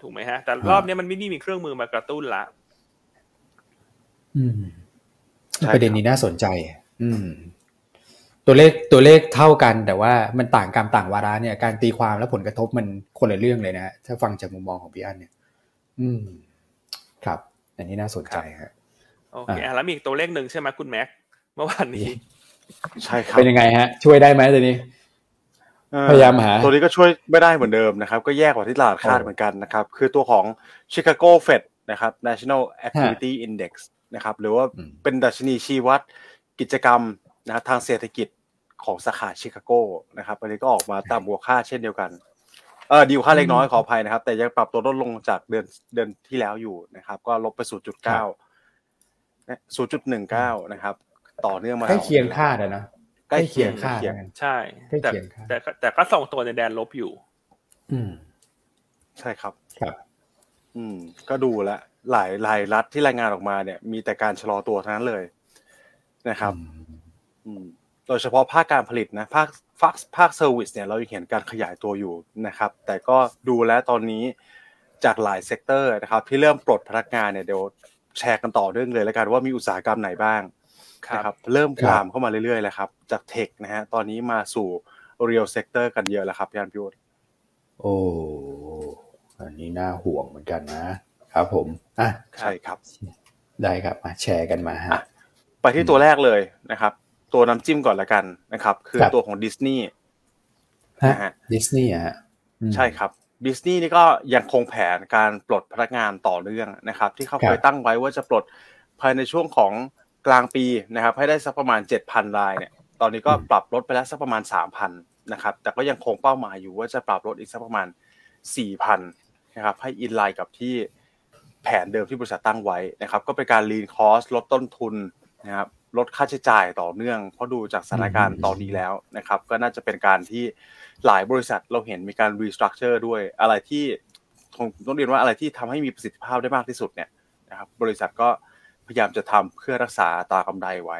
ถูกไหมฮะ แต่รอบนี้มันไม่ได้มีเครื่องมือมากระตุ้นละอืมประเด็นนี้น่าสนใจ อืม ตัวเลขตัวเลขเท่ากัน แต่ว่ามันต่างกรรมต่างวาระเนี่ยการตีความและผลกระทบมันคนละเรื่องเลยนะถ้าฟังจากมุมมองของพี่อันเนี่ย อืม ครับ อันนี้น่าสนใจครับโอเคแล้วมีอีกตัวเลขหนึ่งใช่ไหมคุณแม็กเมื่อวานนี้ ใช่ครับเป็นยังไงฮะ ช่วยได้ไหมตัวนี้พยายามหา ตัวนี้ก็ช่วยไม่ได้เหมือนเดิมนะครับ ก็แยกกว่าที่ตลาดคาดเหมือนกันนะครับ คือตัวของ Chicago Fed นะครับ National Activity Index นะครับ หรือว่าเป็นดัชนีชี้วัดกิจกรรมนะทางเศรษฐกิจ ของสาขาชิคาโกนะครับอันนี้ก็ออกมาต่ำกว่าคาดเช่นเดียวกันเออดีกว่าค่าเล็กน้อยขออภัยนะครับ แต่ยังปรับตัวลดลงจากเดือนเดือนที่แล้วอยู่นะครับ ก็ลบไป0.9 0.19นะครับ ต่อเนื่องมาใกล้เคียงคาดนะใกล้เคียงคาดใช่แต่แต่แต่ก็ส่งตัวในแดนลบอยู่ อืม ใช่ครับครับ อืม ก็ดูแลหลายหลายรัฐที่รายงานออกมาเนี่ย มีแต่การชะลอตัวทั้งนั้นเลยนะครับ อืม โดยเฉพาะภาคการผลิตนะภาคภาคภาค service เนี่ยเราเห็นการขยายตัวอยู่นะครับ แต่ก็ดูแล้วตอนนี้จากหลาย sector นะครับ ที่เริ่มปลดพนักงานเนี่ยเดี๋ยวแชร์กันต่อเรื่องเลยแล้วกันว่ามีอุตสาหกรรมไหนบ้างนะครับ เริ่มลามเข้ามาเรื่อยๆแล้วครับ จาก tech นะฮะตอนนี้มาสู่ real sector กันเยอะแล้วครับพี่อันพิวโอ้อันนี้น่าห่วงเหมือนกันนะครับผมอะใช่ครับ ได้ครับมาแชร์กันมาฮะไปที่ตัวแรกเลยนะครับ ตัวน้ำจิ้มก่อนละกันนะครับ คือตัวของดิสนีย์นะฮะดิสนีย์อะใช่ครับดิสนีย์นี่ก็ยังคงแผนการปลดพนักงานต่อเนื่องนะครับ ที่เขาเคยตั้งไว้ว่าจะปลดภายในช่วงของกลางปีนะครับ ให้ได้สักประมาณ 7,000รายเนี่ย ตอนนี้ก็ปรับลดไปแล้วสักประมาณ 3,000นะครับ แต่ก็ยังคงเป้าหมายอยู่ว่าจะปรับลดอีกสักประมาณ 4,000นะครับ ให้อินไลน์กับที่แผนเดิมที่บริษัทตั้งไว้นะครับ ก็เป็นการรีนคอสลดต้นทุนนะครับ ลดค่าใช้จ่ายต่อเนื่อง เพราะดูจากสถานการณ์ตอนนี้แล้วนะครับ ก็น่าจะเป็นการที่หลายบริษัทเราเห็นมีการรีสตรัคเจอร์ด้วยอะไรที่ต้องเรียนว่าอะไรที่ทำให้มีประสิทธิภาพได้มากที่สุดเนี่ยนะครับบริษัทก็พยายามจะทำเพื่อรักษาตากำไรไว้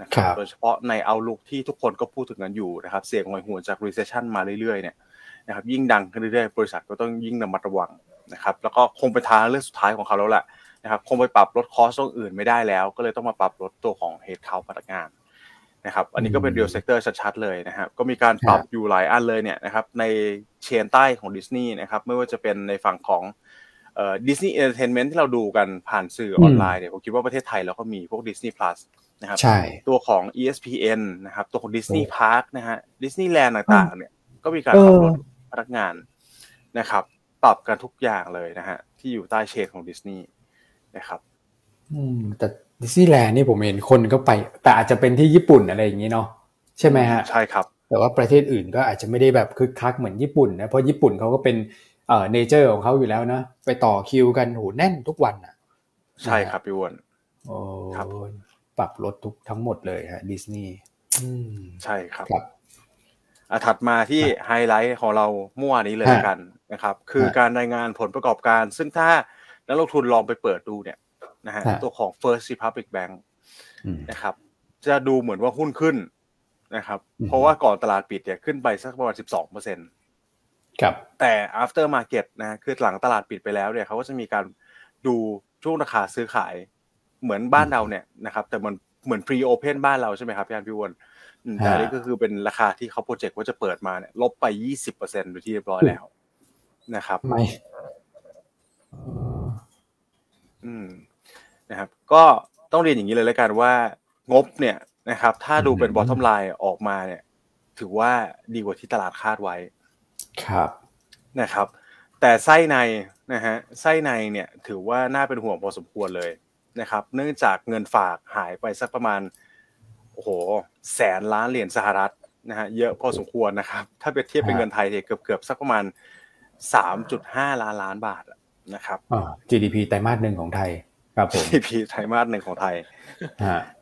นะครับโดยเฉพาะในเอาลุกที่ทุกคนก็พูดถึงกันอยู่นะครับเสียงหอยหัวจาก recession มาเรื่อยๆเนี่ยนะครับยิ่งดังขึ้นเรื่อยๆบริษัทก็ต้องยิ่งระมัดระวังนะครับแล้วก็คงเป็นทางเลือกสุดท้ายของเขาแล้วแหละ นะครับคงไปปรับลด cost ตรงอื่นไม่ได้แล้ว ก็เลยต้องมาปรับลดตัวของ head count พนักงานนะครับอันนี้ก็เป็น real sector ชัดๆเลยนะครับก็มีการปรับอยู่หลายอันเลยเนี่ยนะครับใน chain ใต้ของดิสนีย์นะครับไม่ว่าจะเป็นในฝั่งของ Disney Entertainment ที่เราดูกันผ่านสื่อออนไลน์เนี่ยผมคิดว่าประเทศไทยเราก็มีพวก Disney Plus นะครับใช่ตัวของ ESPN นะครับตัวของ Disney Park นะฮะดิสนีย์แลนด์ต่างๆ เนี่ยก็มีการปรับลดพนักงานนะครับ ปรับกันทุกอย่างเลยนะฮะที่อยู่ใต้ chain ของดิสนีย์ นะครับอืมแต่ดิสนีย์แลนด์นี่ผมเห็นคนก็ไป แต่อาจจะเป็นที่ญี่ปุ่นอะไรอย่างนี้เนาะใช่ไหมฮะใช่ครับ แต่ว่าประเทศอื่นก็อาจจะไม่ได้แบบคึกคักเหมือนญี่ปุ่นนะเพราะญี่ปุ่นเขาก็เป็นเอ่อ nature ของเขาอยู่แล้วนะไปต่อคิวกันโหแน่นทุกวันอะ ใช่ครับพี่วอนโอ้ครับปรับลดทุกทั้งหมดเลยฮะดิสนีย์ใช่ครับครับถัดมาที่ไฮไลท์ของเราเมื่อวานนี้เลยกันนะครับ คือการรายงานผลประกอบการ ซึ่งถ้า นักลงทุนลองไปเปิดดูเนี่ยนะฮะตัวของ First Republic Bank นะครับ จะดูเหมือนว่าหุ้นขึ้นนะครับ เพราะว่าก่อนตลาดปิดเนี่ยขึ้นไปสักประมาณสิบสองเปอร์เซ็นต์ครับ แต่ after market นะคือหลังตลาดปิดไปแล้วเนี่ยเขาก็จะมีการดูช่วงราคาซื้อขายเหมือนบ้านเราเนี่ยนะครับ แต่มันเหมือน pre open บ้านเราใช่ไหมครับพี่อันพี่วอนแต่นี่ก็คือเป็นราคาที่เขาโปรเจกต์ว่าจะเปิดมาเนี่ยลบไปยี่สิบเปอร์เซ็นต์โดยที่เรียบร้อยแล้วนะครับไม่ อืมนะครับ ก็ต้องเรียนอย่างนี้เลยแล้วกันว่างบเนี่ยนะครับ ถ้าดูเป็น bottom line ออกมาเนี่ย ถือว่าดีกว่าที่ตลาดคาดไว้ ครับนะครับ แต่ไส้ในนะฮะไส้ในเนี่ยถือว่าน่าเป็นห่วงพอสมควรเลยนะครับ เนื่องจากเงินฝากหายไปสักประมาณโอ้โหแสนล้านเหรียญสหรัฐนะฮะเยอะพอสมควรนะครับ ถ้าไปเทียบเป็นเงินไทยเนี่ยเกือบเกือบสักประมาณสามจุดห้าล้านล้านบาท นะครับอ่า GDP ไตรมาสหนึ่งของไทย ครับผม GDP ไตรมาสหนึ่งของไทย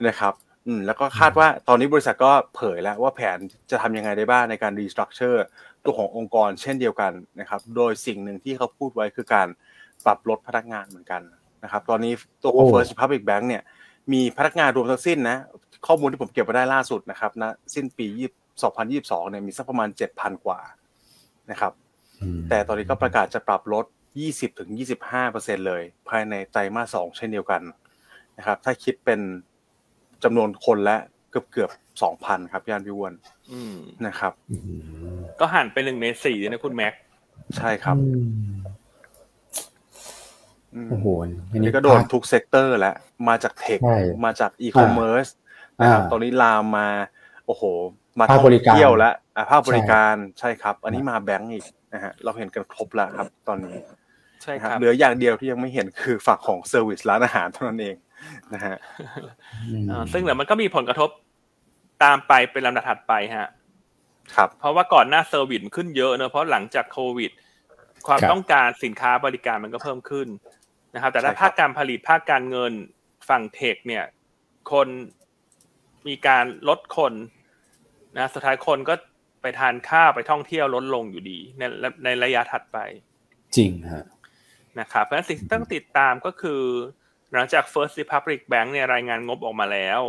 นะครับอืมแล้วก็คาดว่าตอนนี้บริษัทก็เผยแล้วว่าแผนจะทำยังไงได้บ้างในการรีสตรัคเจอร์ตัวขององค์กรเช่นเดียวกันนะครับ โดยสิ่งหนึ่งที่เขาพูดไว้คือการปรับลดพนักงานเหมือนกันนะครับ ตอนนี้ตัวของ First Republic Bank เนี่ย มีพนักงานรวมทั้งสิ้นนะ ข้อมูลที่ผมเก็บมาได้ล่าสุดนะครับนะสิ้นปี2022เนี่ยมีสักประมาณ 7,000 กว่านะครับ แต่ตอนนี้ก็ประกาศจะปรับลด 20-25%เลยภายในไตรมาส 2 เช่นเดียวกันนะครับ ถ้าคิดเป็นจำนวนคนและเกือบเกือบ2,000ครับย่านพิวนนะครับ ก็หั่นไปหนึ่งในสี่นะคุณแม็ก ใช่ครับโอ้โหนี่ก็โดนทุก sector แล้ว มาจาก tech มาจากอีคอมเมิร์ซนะครับตอนนี้ลามมา โอ้โห มาท่องเที่ยวแล้วภาคบริการใช่ครับ อันนี้มาแบงก์อีกนะฮะเราเห็นกันครบแล้วครับ ตอนนี้ ใช่ครับเหลืออย่างเดียวที่ยังไม่เห็นคือฝั่งของ service ร้านอาหารเท่านั้นเองนะฮะซึ่งเดี๋ยวมันก็มีผลกระทบตามไปเป็นลำดับถัดไปฮะครับ เพราะว่าก่อนหน้าเซอร์วิสขึ้นเยอะเนอะเพราะหลังจากโควิด ความต้องการสินค้าบริการมันก็เพิ่มขึ้นนะครับ แต่ถ้าภาคการผลิตภาคการเงินฝั่งเทคเนี่ย คนมีการลดคนนะสุดท้ายคนก็ไปทานข้าวไปท่องเที่ยวลดลงอยู่ดีในในระยะถัดไป จริงฮะ นะครับเพราะฉะนั้นสิ่งที่ต้องติดตามก็คือ หลังจาก First Republic Bank เนี่ยรายงานงบออกมาแล้ว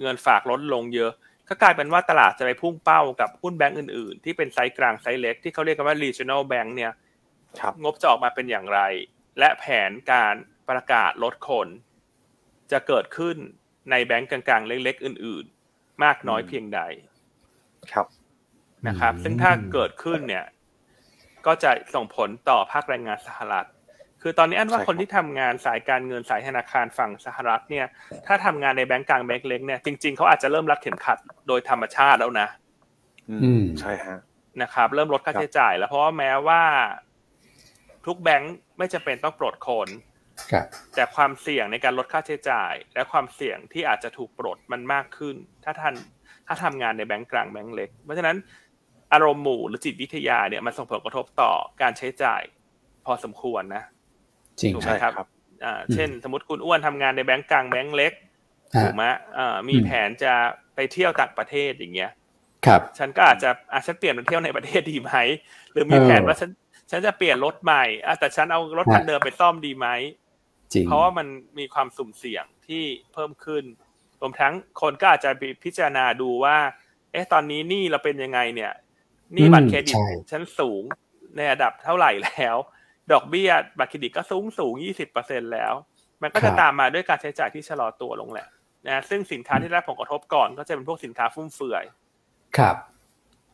เงินฝากลดลงเยอะ ก็กลายเป็นว่าตลาดจะไปพุ่งเป้ากับหุ้นแบงก์อื่นๆ ที่เป็นไซส์กลางไซส์เล็กที่เขาเรียกกันว่า regional bank เนี่ยงบจะออกมาเป็นอย่างไร และแผนการประกาศลดคน จะเกิดขึ้นในแบงก์กลางๆ เล็ก ๆ อื่น ๆ มากน้อยเพียงใด ครับนะครับ ซึ่งถ้าเกิดขึ้นเนี่ย ก็จะส่งผลต่อภาคแรงงานสหรัฐ คือตอนนี้อันว่าคนที่ทำงานสายการเงินสายธนาคารฝั่งสหรัฐเนี่ย ถ้าทำงานในแบงก์กลางแบงก์เล็กเนี่ยจริงๆเขาอาจจะเริ่มรัดเข็มขัดโดยธรรมชาติแล้วนะ อืมใช่ฮะนะครับ เริ่มลดค่าใช้จ่ายแล้วเพราะว่าแม้ว่าทุกแบงก์ไม่จำเป็นต้องปลดคนแต่ความเสี่ยงในการลดค่าใช้จ่าย และความเสี่ยงที่อาจจะถูกปลดมันมากขึ้น ถ้าท่านถ้าทำงานในแบงก์กลางแบงก์เล็ก เพราะฉะนั้นอารมณ์หมู่หรือจิตวิทยาเนี่ยมันส่งผลกระทบต่อการใช้จ่ายพอสมควรนะ จริงถูกไหมครับอ่าเช่น สมมติคุณอ้วนทำงานในแบงก์กลางแบงก์เล็กถูกไหมอ่ามีแผนจะไปเที่ยวต่างประเทศอย่างเงี้ย ครับ ฉันก็อาจจะอาฉันเปลี่ยนมาเที่ยวในประเทศดีไหมหรือมีแผนว่าฉันฉันจะเปลี่ยนรถใหม่อะแต่ฉันเอารถคันเดิมไปซ่อมดีไหมเพราะว่ามันมีความสุ่มเสี่ยงที่เพิ่มขึ้นรวมทั้งคนก็อาจจะพิจารณาดูว่า เอ๊ะตอนนี้นี่เราเป็นยังไงเนี่ย นี่บัตรเครดิตชั้นสูงในระดับเท่าไหร่แล้ว ดอกเบี้ยบัตรเครดิตก็สูงสูงยี่สิบเปอร์เซ็นแล้ว มันก็จะตามมาด้วยการใช้จ่ายที่ชะลอตัวลงแหละนะซึ่งสินค้าที่ได้ผลกระทบก่อนก็จะเป็นพวกสินค้าฟุ่มเฟือย ครับ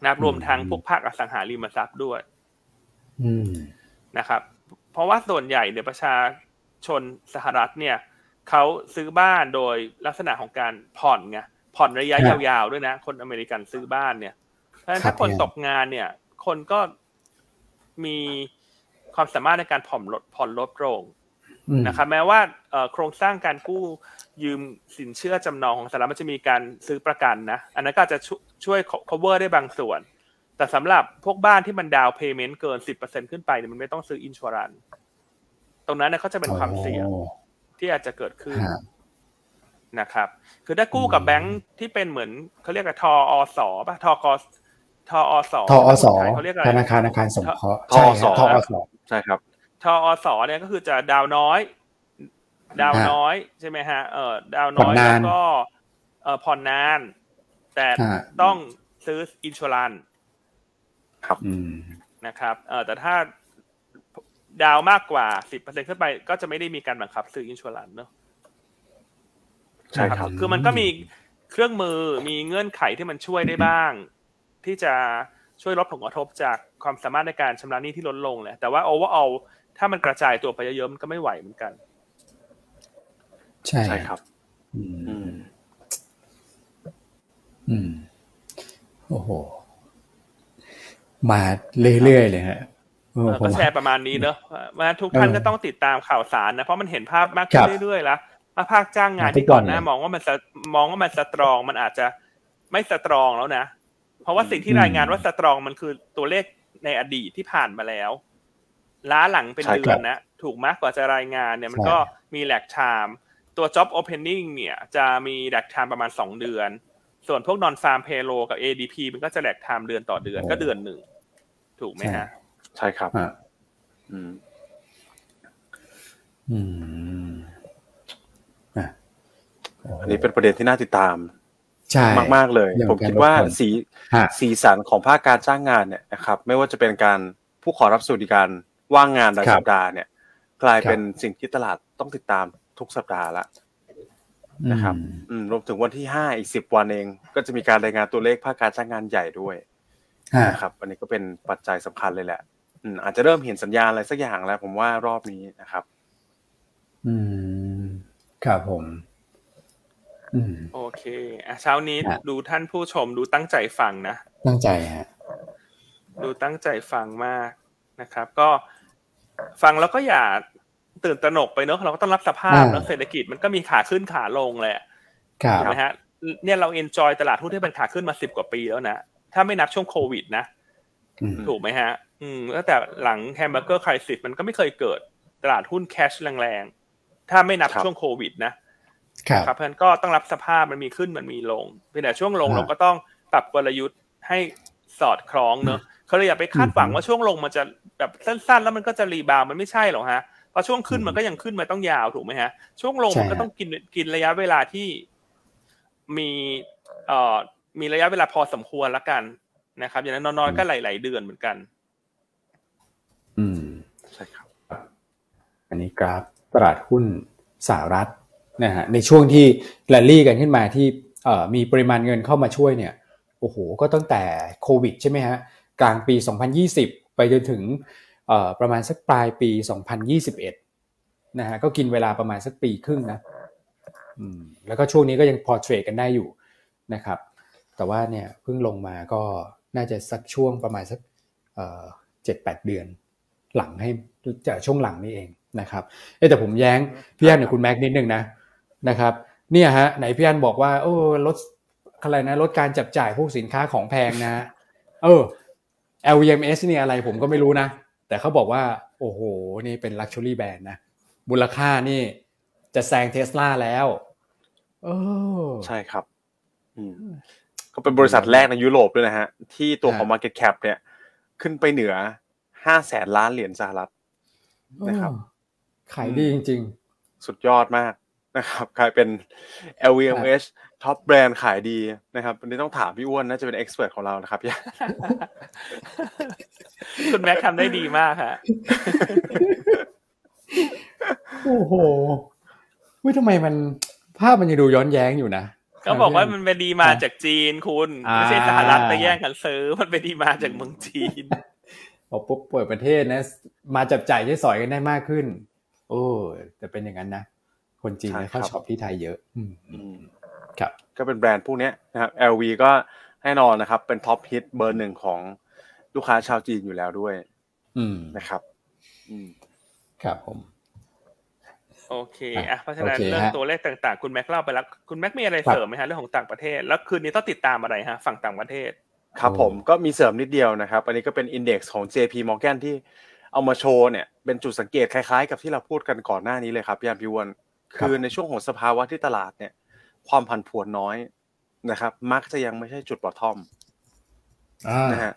นะรวมทั้งพวกภาคอสังหาริมทรัพย์ด้วย อืมนะครับ เพราะว่าส่วนใหญ่เนี่ยประชาชนสหรัฐเนี่ยเขาซื้อบ้านโดยลักษณะของการผ่อนไงผ่อนระยะยาวๆด้วยนะ คนอเมริกันซื้อบ้านเนี่ยเพราะฉะนั้นถ้าคนตกงานเนี่ย คนก็มี ความสามารถในการผ่อนลดผ่อนลดลงนะครับแม้ว่าโครงสร้างการกู้ยืมสินเชื่อจำนองของสหรัฐมันจะมีการซื้อประกันนะอันนั้นก็จะช่วย cover ได้บางส่วน แต่สำหรับพวกบ้านที่มัน down payment เกินสิบเปอร์เซ็นต์ขึ้นไปเนี่ยมันไม่ต้องซื้อ insurance ตรงนั้นเนี่ยเขาจะเป็นความเสี่ยงที่อาจจะเกิดขึ้นนะครับ คือถ้ากู้กับแบงค์ที่เป็นเหมือนเขาเรียกว่าทออสป่ะทอกทออสธอส. เขาเรียกอะไรธนาคารอาคารสงเคราะห์ใช่ ธอส. ใช่ครับธอส. เนี่ยก็คือจะดาวน์น้อย ดาวน์น้อยใช่ไหมฮะเออดาวน์น้อยแล้วก็เออผ่อนนาน แต่ต้องซื้อ insurance ครับนะครับเออแต่ถ้าดาวน์มากกว่าสิบเปอร์เซ็นต์ขึ้นไป ก็จะไม่ได้มีการบังคับ ซื้อ insurance เนอะใช่ครับ คือมันก็มีเครื่องมือมีเงื่อนไขที่มันช่วยได้บ้าง ที่จะ ช่วยลดผลกระทบจากความสามารถในการชำระหนี้ที่ลดลงแหละแต่ว่า overall ถ้ามันกระจายตัวไปเยอะๆมันก็ไม่ไหวเหมือนกันใช่ใช่ครับอืม อืมโอ้โหมาเรื่อยๆเลยฮะก็แชร์ประมาณนี้เนอะว่าทุกท่านก็ต้องติดตามข่าวสารนะเพราะมันเห็นภาพมากขึ้นเรื่อยๆแล้วภาคจ้างงานที่ก่อนหน้ามองว่ามันมองว่ามันสตรองมันอาจจะไม่สตรองแล้วนะเพ ราะว่าสิ่งที่รายงานว่าสตรองมันคือตัวเลขในอดีตที่ผ่านมาแล้ว ล้าหลังเป็นเดือนนะ ถูกไหมกว่าจะรายงานเนี่ยมันก็มี lag time ตัว job opening เนี่ย จะมี lag time ประมาณสองเดือน ส่วนพวก non farm payroll กับ ADP มันก็จะ lag time เดือนต่อเดือนก็เดือนหนึ่ง ถูกไหมฮะ ใช่ครับฮะอืม อืมอะอันนี้เป็นประเด็นที่น่าติดตามใช่ มากๆเลยเรื่องผของมคิดการลดว่าทอนสีฮะสีสันของภาคการจ้างงานเนี่ยนะครับไม่ว่าจะเป็นการผู้ขอรับสวัสดิการว่างงานรายครับสัปดาห์เนี่ย กลายครับเป็นสิ่งที่ตลาดต้องติดตามทุกสัปดาห์ละนะครับอืมอืมรวมถึงวันที่ห้าอีกสิบวันเอง ก็จะมีการรายงานตัวเลขภาคการจ้างงานใหญ่ด้วยฮะนะครับ อันนี้ก็เป็นปัจจัยสำคัญเลยแหละอืมอาจจะเริ่มเห็นสัญญาณอะไรสักอย่างแล้ว ผมว่ารอบนี้นะครับ อืมครับผมอืม โอเคอะเช้านี้ฮะดูท่านผู้ชมดูตั้งใจฟังนะ ตั้งใจฮะ ดูตั้งใจฟังมากนะครับ ก็ฟังแล้วก็อย่าตื่นตระหนกไปเนอะเราก็ต้องรับสภาพเนอะเศรษฐกิจมันก็มีขาขึ้นขาลงแหละครับถูกไหมฮะ เนี่ยเรา enjoy ตลาดหุ้นที่เป็นขาขึ้นมาสิบกว่าปีแล้วนะ ถ้าไม่นับช่วงโควิดนะอืมถูกไหมฮะ อืมตั้งแต่หลัง Hamburger Crisis มันก็ไม่เคยเกิดตลาดหุ้น crashแรงๆ ถ้าไม่นับครับช่วงโควิดนะ ครับครับเพราะฉะนั้นก็ต้องรับสภาพมันมีขึ้นมันมีลงเพียงแต่ช่วงลงฮะเราก็ต้องปรับกลยุทธ์ให้สอดคล้องเนอะเขาเลยอย่าไปคาดหวังอืมว่าช่วงลงมันจะแบบสั้น ๆ แล้วมันก็จะ rebound มันไม่ใช่หรอกฮะเพราะช่วงขึ้นอืมมันก็ยังขึ้นมาต้องยาวถูกไหมฮะ ช่วงลงใช่มันก็ฮะต้องกินกินระยะเวลาที่มีเอ่อมีระยะเวลาพอสมควรละกันนะครับ อย่างนั้นน้อยๆก็หลายๆเดือนเหมือนกัน อืมใช่ครับ อันนี้กราฟตลาดหุ้นสหรัฐ นะฮะในช่วงที่แรลลี่กันขึ้นมาที่มีปริมาณเงินเข้ามาช่วยเนี่ยโอ้โหก็ตั้งแต่โควิดใช่ไหมฮะกลางปี 2020 ไปจนถึงประมาณสักปลายปี 2021 นะฮะก็กินเวลาประมาณสักปีครึ่งนะแล้วก็ช่วงนี้ก็ยังพอเทรดกันได้อยู่นะครับ แต่ว่าเนี่ยเพิ่งลงมาก็น่าจะสักช่วงประมาณสักเจ็ดแปดเดือน หลังให้จากช่วงหลังนี่เองนะครับแต่ผมแย้งพี่แอันกับคุณแม็กนิดนึงนะ นะครับเนี่ยฮะไหนพี่อันบอกว่าโอ้ลดอะไรนะลดการจับจ่ายพวกสินค้าของแพงนะเออ LVMS นี่อะไรผมก็ไม่รู้นะ แต่เขาบอกว่า โอ้โห นี่เป็น Luxury Brand นะมูลค่านี่จะแซงเทสลาแล้วเออใช่ครับอืมก็เป็นบริษัทแรกในยุโรปด้วยนะฮะ ที่ตัวของฮะ Market Cap เนี่ย ขึ้นไปเหนือห้าแสนล้านเหรียญสหรัฐนะครับเออขายดีจริงสุดยอดมาก นะครับกลายเป็น LVMH ท็อปแบรนด์ขายดีนะครับวันนี้ต้องถามพี่อ้วนน่าจะเป็นเอ็กซ์เพรสของเรานะครับคุณแม็กทำได้ดีมากฮะๆโอ้โหเฮ้ยทำไมมันภาพมันยังดูย้อนแย้งอยู่นะก็บอกว่ามันเป็น demand จากจีนคุณอ่าไม่ใช่สหรัฐไปแย่งกันซื้อมันเป็น demand จากเมืองจีนพอปุ๊บเปิดประเทศนะ มาจับจ่ายใช้สอยกันได้มากขึ้น โอ้แต่เป็นอย่างนั้นนะ คนจีนใช่ไม่เข้าครับช็อปที่ไทยเยอะอืมอืมครับ ก็เป็นแบรนด์พวกเนี้ยนะครับ LV ก็แน่นอนนะครับ เป็น top hit เบอร์หนึ่งของลูกค้าชาวจีนอยู่แล้วด้วยอืมนะครับอืมครับผมโอเคอะเพราะฉะนั้นโอเคฮะเรื่องตัวเลขต่างๆ คุณแม็กเล่าไปแล้ว คุณแม็กมีอะไรครับเสริมไหมฮะเรื่องของต่างประเทศ แล้วคืนนี้ต้องติดตามอะไรฮะ ฝั่งต่างประเทศ ครับผมก็มีเสริมนิดเดียวนะครับ อันนี้ก็เป็นอินเด็กซ์ของ JP Morgan ที่เอามาโชว์เนี่ย เป็นจุดสังเกตคล้ายๆ กับที่เราพูดกันก่อนหน้านี้เลยครับพี่อันพี่อ้วน คือในช่วงของสภาวะที่ตลาดเนี่ย ความผันผวนน้อยนะครับ มักจะยังไม่ใช่จุดบอททอมอ่านะฮะ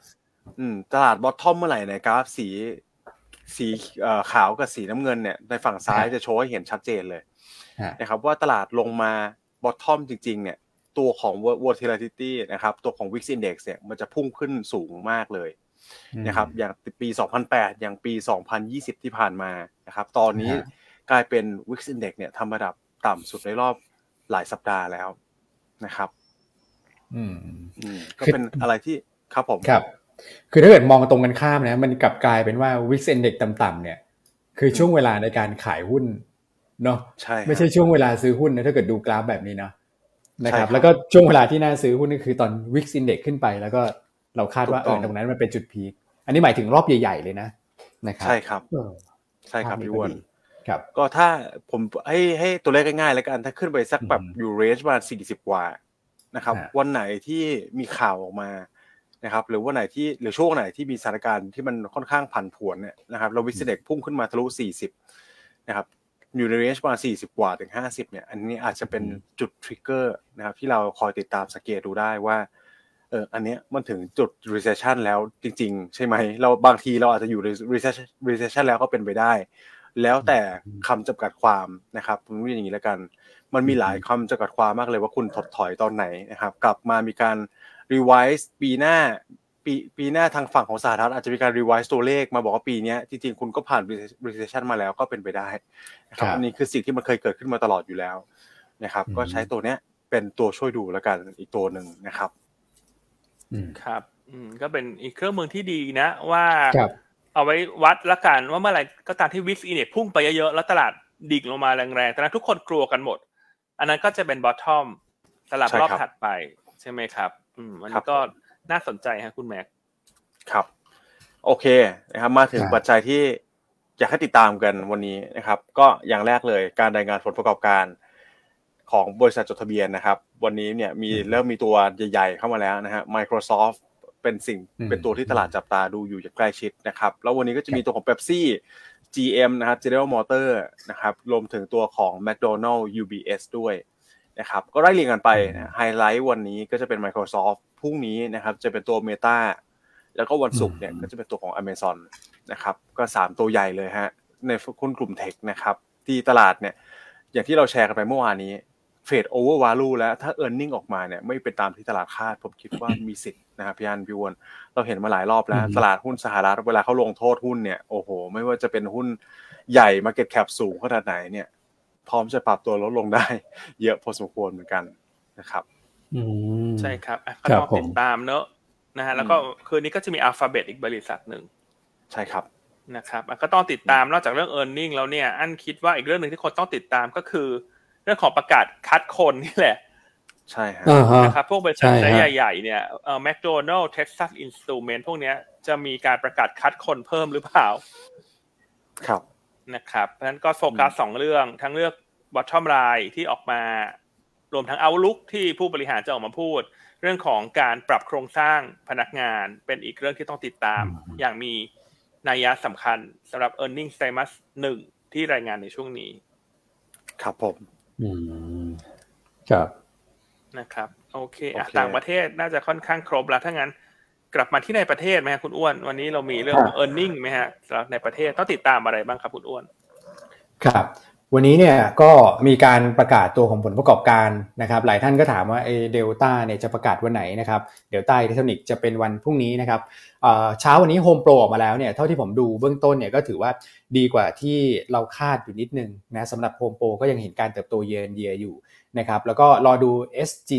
อืมตลาดบอททอมเมื่อไหร่เนี่ยกราฟสีสีเอ่อขาวกับสีน้ำเงินเนี่ยในฝั่งซ้ายจะโชว์ให้เห็นชัดเจนเลยฮะนะครับ ว่าตลาดลงมาบอททอมจริง ๆ เนี่ย ตัวของ volatility นะครับ ตัวของ wix index เนี่ยมันจะพุ่งขึ้นสูงมากเลยนะครับ อย่างปี 2008 อย่างปี 2020 ที่ผ่านมานะครับ ตอนนี้ฮะ กลายเป็น wix index เนี่ยทำระดับต่ำสุดในรอบหลายสัปดาห์แล้วนะครับอืมอืมก็เป็นอะไรที่ครับผมครับ คือถ้าเกิดมองตรงกันข้ามนะ มันกลับกลายเป็นว่า Wix Index ต่ำๆเนี่ย คือช่วงเวลาในการขายหุ้นเนาะใช่ฮะไม่ใช่ช่วงเวลาซื้อหุ้นนะถ้าเกิดดูกราฟแบบนี้เนาะนะคใช่ครัรับบแล้วก็ช่วงเวลาที่น่าซื้อหุ้นก็คือตอน Wix Index ขึ้นไป แล้วก็เราคาดว่าถูเอกต้อองตรงนั้นมันเป็นจุดพีคอันนี้หมายถึงรอบใหญ่ ๆ เลยนะนะครับใช่ครับเออใช่ครับภาพนี้พี่อ้วน ก็ดีครับก็ถ้าผมให้ให้ตัวเลขง่ายๆแล้วกันถ้าขึ้นไปสักแบบอืมอยู่เรนจ์ประมาณสี่สิบกว่านะครับฮะวันไหนที่มีข่าวออกมานะครับ หรือวันไหนที่หรือช่วงไหนที่มีสถานการณ์ที่มันค่อนข้างผันผวนเนี่ยนะครับเราวิสเด็กพุ่งขึ้นมาทะลุสี่สิบนะครับอยู่ในเรนจ์ประมาณสี่สิบกว่าถึงห้าสิบเนี่ย อันนี้อาจจะเป็นจุดทริกเกอร์นะครับ ที่เราคอยติดตามสังเกตดูได้ว่าเอออันเนี้ยมันถึงจุด recession แล้วจริง ๆ ใช่ไหม เราบางทีเราอาจจะอยู่ใน recession recession แล้วก็เป็นไปได้ แล้วแต่คำจำกัดความนะครับผมเรียกอย่างนี้แล้วกัน มันมีหลายคำจำกัดความมากเลยว่าคุณถดถอยตอนไหนนะครับ กลับมามีการ revise ปีหน้าปีปีหน้าทางฝั่งของสหรัฐอาจจะมีการ revise ตัวเลขมาบอกว่าปีนี้จริงๆ คุณก็ผ่าน recession มาแล้วก็เป็นไปได้นะครับอันนี้คือสิ่งที่มันเคยเกิดขึ้นมาตลอดอยู่แล้วนะครับ ก็ใช้ตัวเนี้ยเป็นตัวช่วยดูแล้วกันอีกตัวหนึ่งนะครับครับอืมก็เป็นอีกเครื่องมือที่ดีนะว่า เอาไว้วัดละกันว่าเมื่อไหร่ก็ตามที่ VIX Index พุ่งไปเยอะๆแล้วตลาดดิ่งลงมาแรงๆแต่นั้นทุกคนกลัวกันหมด อันนั้นก็จะเป็น bottom สำหรับรอบถัดไป ใช่ไหมครับ อืมอันนี้ก็น่าสนใจฮะคุณแม็กครับ โอเคนะครับมาถึงปัจจัยที่อยากให้ติดตามกันวันนี้นะครับ ก็อย่างแรกเลยการรายงานผลประกอบการของบริษัทจดทะเบียนนะครับ วันนี้เนี่ยมีเริ่มมีตัวใหญ่ ๆ เข้ามาแล้วนะฮะ Microsoft เป็นสิ่งเป็นตัวที่ตลาดจับตาดูอยู่อย่างใกล้ชิดนะครับ แล้ววันนี้ก็จะมีตัวของ Pepsi GM นะครับ General Motor นะครับรวมถึงตัวของ McDonald UBS ด้วยนะครับก็ไล่เรียงกันไปไฮไลท์วันนี้ก็จะเป็น Microsoft พรุ่งนี้นะครับจะเป็นตัว Meta แล้วก็วันศุกร์เนี่ยก็จะเป็นตัวของ Amazon นะครับก็3ตัวใหญ่เลยฮะในคุนกลุ่มเทคนะครับที่ตลาดเนี่ยอย่างที่เราแชร์กันไปเมื่อวานนี้ เฟดโอเวอร์วาลูแล้วถ้าเออร์เน็งออกมาเนี่ยไม่เป็นตามที่ตลาดคาด ผมคิดว่ามีสิทธิ์นะครับพี่อันพี่วอนเราเห็นมาหลายรอบแล้ว ตลาดหุ้นสหรัฐเวลาเขาลงโทษหุ้นเนี่ยโอ้โห ไม่ว่าจะเป็นหุ้นใหญ่ market cap สูงขนาดไหนเนี่ย พร้อมจะปรับตัวลดลงได้ เยอะพอสมควรเหมือนกันนะครับใช่ครับก็ต้องติดตามเนอะนะฮะแล้วก็คืนนี้ก็จะมีอัลฟาเบตอีกบริษัทหนึ่งใช่ครับนะครับก็ต้องติดตามนอกจากเรื่อง earning แล้วเนี่ยอั้นคิดว่าอีกเรื่องหนึ่งที่คนต้องติดตามก็คือ เรื่องของประกาศ cut คนนี่แหละ ใช่ฮะนะครับพวกบริษัทใหญ่ๆเนี่ยเอ่อ McDonald's Texas Instruments พวกเนี้ยจะมีการประกาศ cut คนเพิ่มหรือเปล่า ครับนะครับเพราะฉะนั้นก็โฟกัสสองเรื่องทั้งเรื่อง bottom line ที่ออกมารวมทั้ง outlook ที่ผู้บริหารจะออกมาพูด เรื่องของการปรับโครงสร้างพนักงานเป็นอีกเรื่องที่ต้องติดตาม อย่างมีนัยยะสำคัญสำหรับ e a r n i n g ็ t r i m a s หนึ่งที่รายงานในช่วงนี้ ครับผม อืมครับนะครับ โอเคอะต่างประเทศน่าจะค่อนข้างครบแล้วถ้างั้น กลับมาที่ในประเทศไหมคุณอ้วน วันนี้เรามีเรื่องของ e a r n i n g ไหมฮะสำหรับในประเทศต้องติดตามอะไรบ้างครับคุณอ้วน ครับ วันนี้เนี่ยก็มีการประกาศตัวของผลประกอบการนะครับ หลายท่านก็ถามว่าเอเดลต้าเนี่ยจะประกาศวันไหนนะครับเดลต้าอิเล็กทรอนิกส์จะเป็นวันพรุ่งนี้นะครับเช้าวันนี้โฮมโปรออกมาแล้วเนี่ยเท่าที่ผมดูเบื้องต้นเนี่ยก็ถือว่าดีกว่าที่เราคาดอยู่นิดนึงนะสำหรับโฮมโปรก็ยังเห็นการเติบโตเยนเยียอยู่นะครับแล้วก็รอดู SG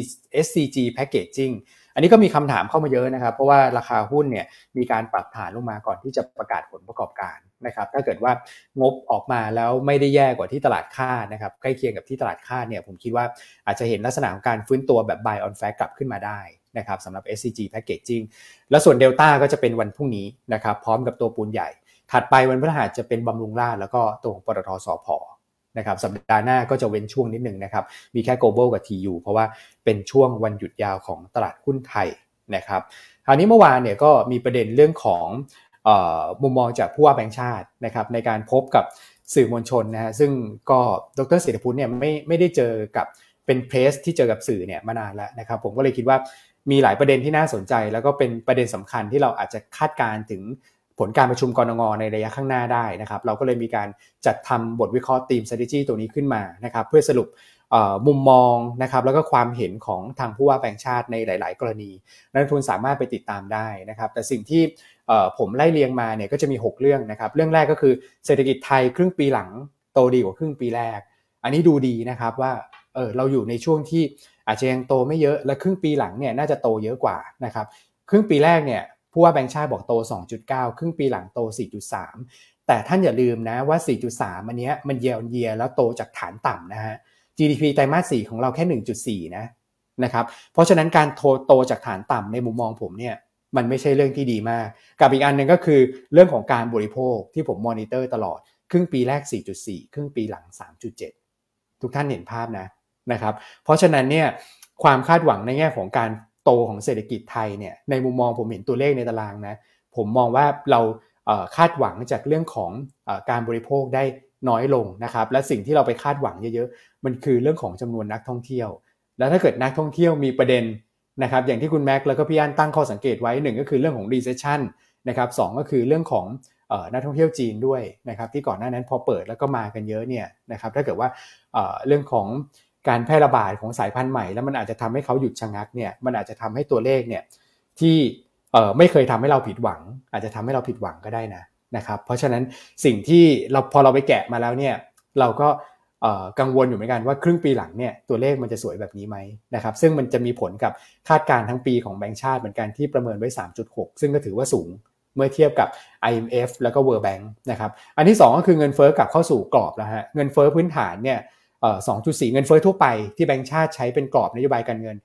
SCG Packaging อันนี้ก็มีคำถามเข้ามาเยอะนะครับ เพราะว่าราคาหุ้นเนี่ยมีการปรับฐานลงมาก่อนที่จะประกาศผลประกอบการนะครับ ถ้าเกิดว่างบออกมาแล้วไม่ได้แย่กว่าที่ตลาดคาดนะครับใกล้เคียงกับที่ตลาดคาดเนี่ยผมคิดว่าอาจจะเห็นลักษณะของการฟื้นตัวแบบ buy on fact กลับขึ้นมาได้นะครับสำหรับ SCG Packaging แล้วส่วน Delta ก็จะเป็นวันพรุ่งนี้นะครับพร้อมกับตัวปูนใหญ่ ถัดไปวันพฤหัสจะเป็นบำรุงราชแล้วก็ตัวของปตทสพ นะครับสัปดาห์หน้าก็จะเว้นช่วงนิดหนึ่งนะครับมีแค่ global กับ TU เพราะว่าเป็นช่วงวันหยุดยาวของตลาดหุ้นไทยนะครับคราวนี้เมื่อวานเนี่ยก็มีประเด็นเรื่องของมุมมองจากผู้ว่าแบงค์ชาตินะครับในการพบกับสื่อมวลชนนะฮะซึ่งก็ดรเศรษฐพุทธเนี่ยไม่ไม่ได้เจอกับเป็นเพรสที่เจอกับสื่อเนี่ยมานานแล้วนะครับผมก็เลยคิดว่ามีหลายประเด็นที่น่าสนใจ แล้วก็เป็นประเด็นสำคัญที่เราอาจจะคาดการถึง ผลการประชุมกรงงในระยะข้างหน้าได้นะครับ เราก็เลยมีการจัดทำบทวิเคราะห์ทีม strategy ตัวนี้ขึ้นมานะครับ เพื่อสรุปมุมมองนะครับแล้วก็ความเห็นของทางผู้ว่าแบงค์ชาติในหลาย ๆ กรณี นักทุนสามารถไปติดตามได้นะครับ แต่สิ่งที่ผมไล่เรียงมาเนี่ยก็จะมี 6 เรื่องนะครับ เรื่องแรกก็คือเศรษฐกิจไทยครึ่งปีหลังโตดีกว่าครึ่งปีแรก อันนี้ดูดีนะครับว่าเออเราอยู่ในช่วงที่อาจจะยังโตไม่เยอะและครึ่งปีหลังเนี่ยน่าจะโตเยอะกว่านะครับครึ่งปีแรกเนี่ย ผู้ว่าแบงค์ชาติบอกโต 2.9 ครึ่งปีหลังโต 4.3 แต่ท่านอย่าลืมนะว่า 4.3 อันนี้มันเยียร์เยียแล้วโตจากฐานต่ำนะฮะ GDP ไตรมาส 4 ของเราแค่ 1.4 นะนะครับ เพราะฉะนั้นการโตโตจากฐานต่ำในมุมมองผมเนี่ยมันไม่ใช่เรื่องที่ดีมาก กับอีกอันหนึ่งก็คือเรื่องของการบริโภคที่ผมมอนิเตอร์ตลอด ครึ่งปีแรก 4.4 ครึ่งปีหลัง 3.7 ทุกท่านเห็นภาพนะนะครับ เพราะฉะนั้นเนี่ยความคาดหวังในแง่ของการ โตของเศรษฐกิจไทยเนี่ยในมุมมองผมเห็นตัวเลขในตารางนะผมมองว่าเราคาดหวังจากเรื่องของอการบริโภคได้น้อยลงนะครับ และสิ่งที่เราไปคาดหวังเยอะๆ มันคือเรื่องของจำนวนนักท่องเที่ยว แล้วถ้าเกิดนักท่องเที่ยวมีประเด็นนะครับอย่างที่คุณแม็กแล้วก็พี่อันตั้งข้อสังเกตไว้หนึ่งก็คือเรื่องของ recession นะครับสก็คือเรื่องของนักท่องเที่ยวจีนด้วยนะครับที่ก่อนหน้านั้นพอเปิดแล้วก็มากันเยอะเนี่ยนะครับถ้าเกิดว่าเรื่องของ การแพร่ระบาดของสายพันธุ์ใหม่ แล้วมันอาจจะทำให้เขาหยุดชะงักเนี่ยมันอาจจะทำให้ตัวเลขเนี่ยที่ไม่เคยทำให้เราผิดหวัง อาจจะทำให้เราผิดหวังก็ได้นะนะครับ เพราะฉะนั้นสิ่งที่เราพอเราไปแกะมาแล้วเนี่ยเราก็กังวลอยู่เหมือนกันว่าครึ่งปีหลังเนี่ยตัวเลขมันจะสวยแบบนี้ไหมนะครับซึ่งมันจะมีผลกับคาดการณ์ทั้งปีของแบงก์ชาติเหมือนกันที่ประเมินไว้ 3.6 ซึ่งก็ถือว่าสูงเมื่อเทียบกับ IMF แล้วก็ World Bank นะครับอันที่ 2 ก็คือเงินเฟ้อกลับเข้าสู่กรอบแล้วฮะเงินเฟ้อพื้นฐานเนี่ย สองจุดสี่เงินเฟ้อทั่วไปที่แบงก์ชาติใช้เป็นกรอบนโยบายการเงิน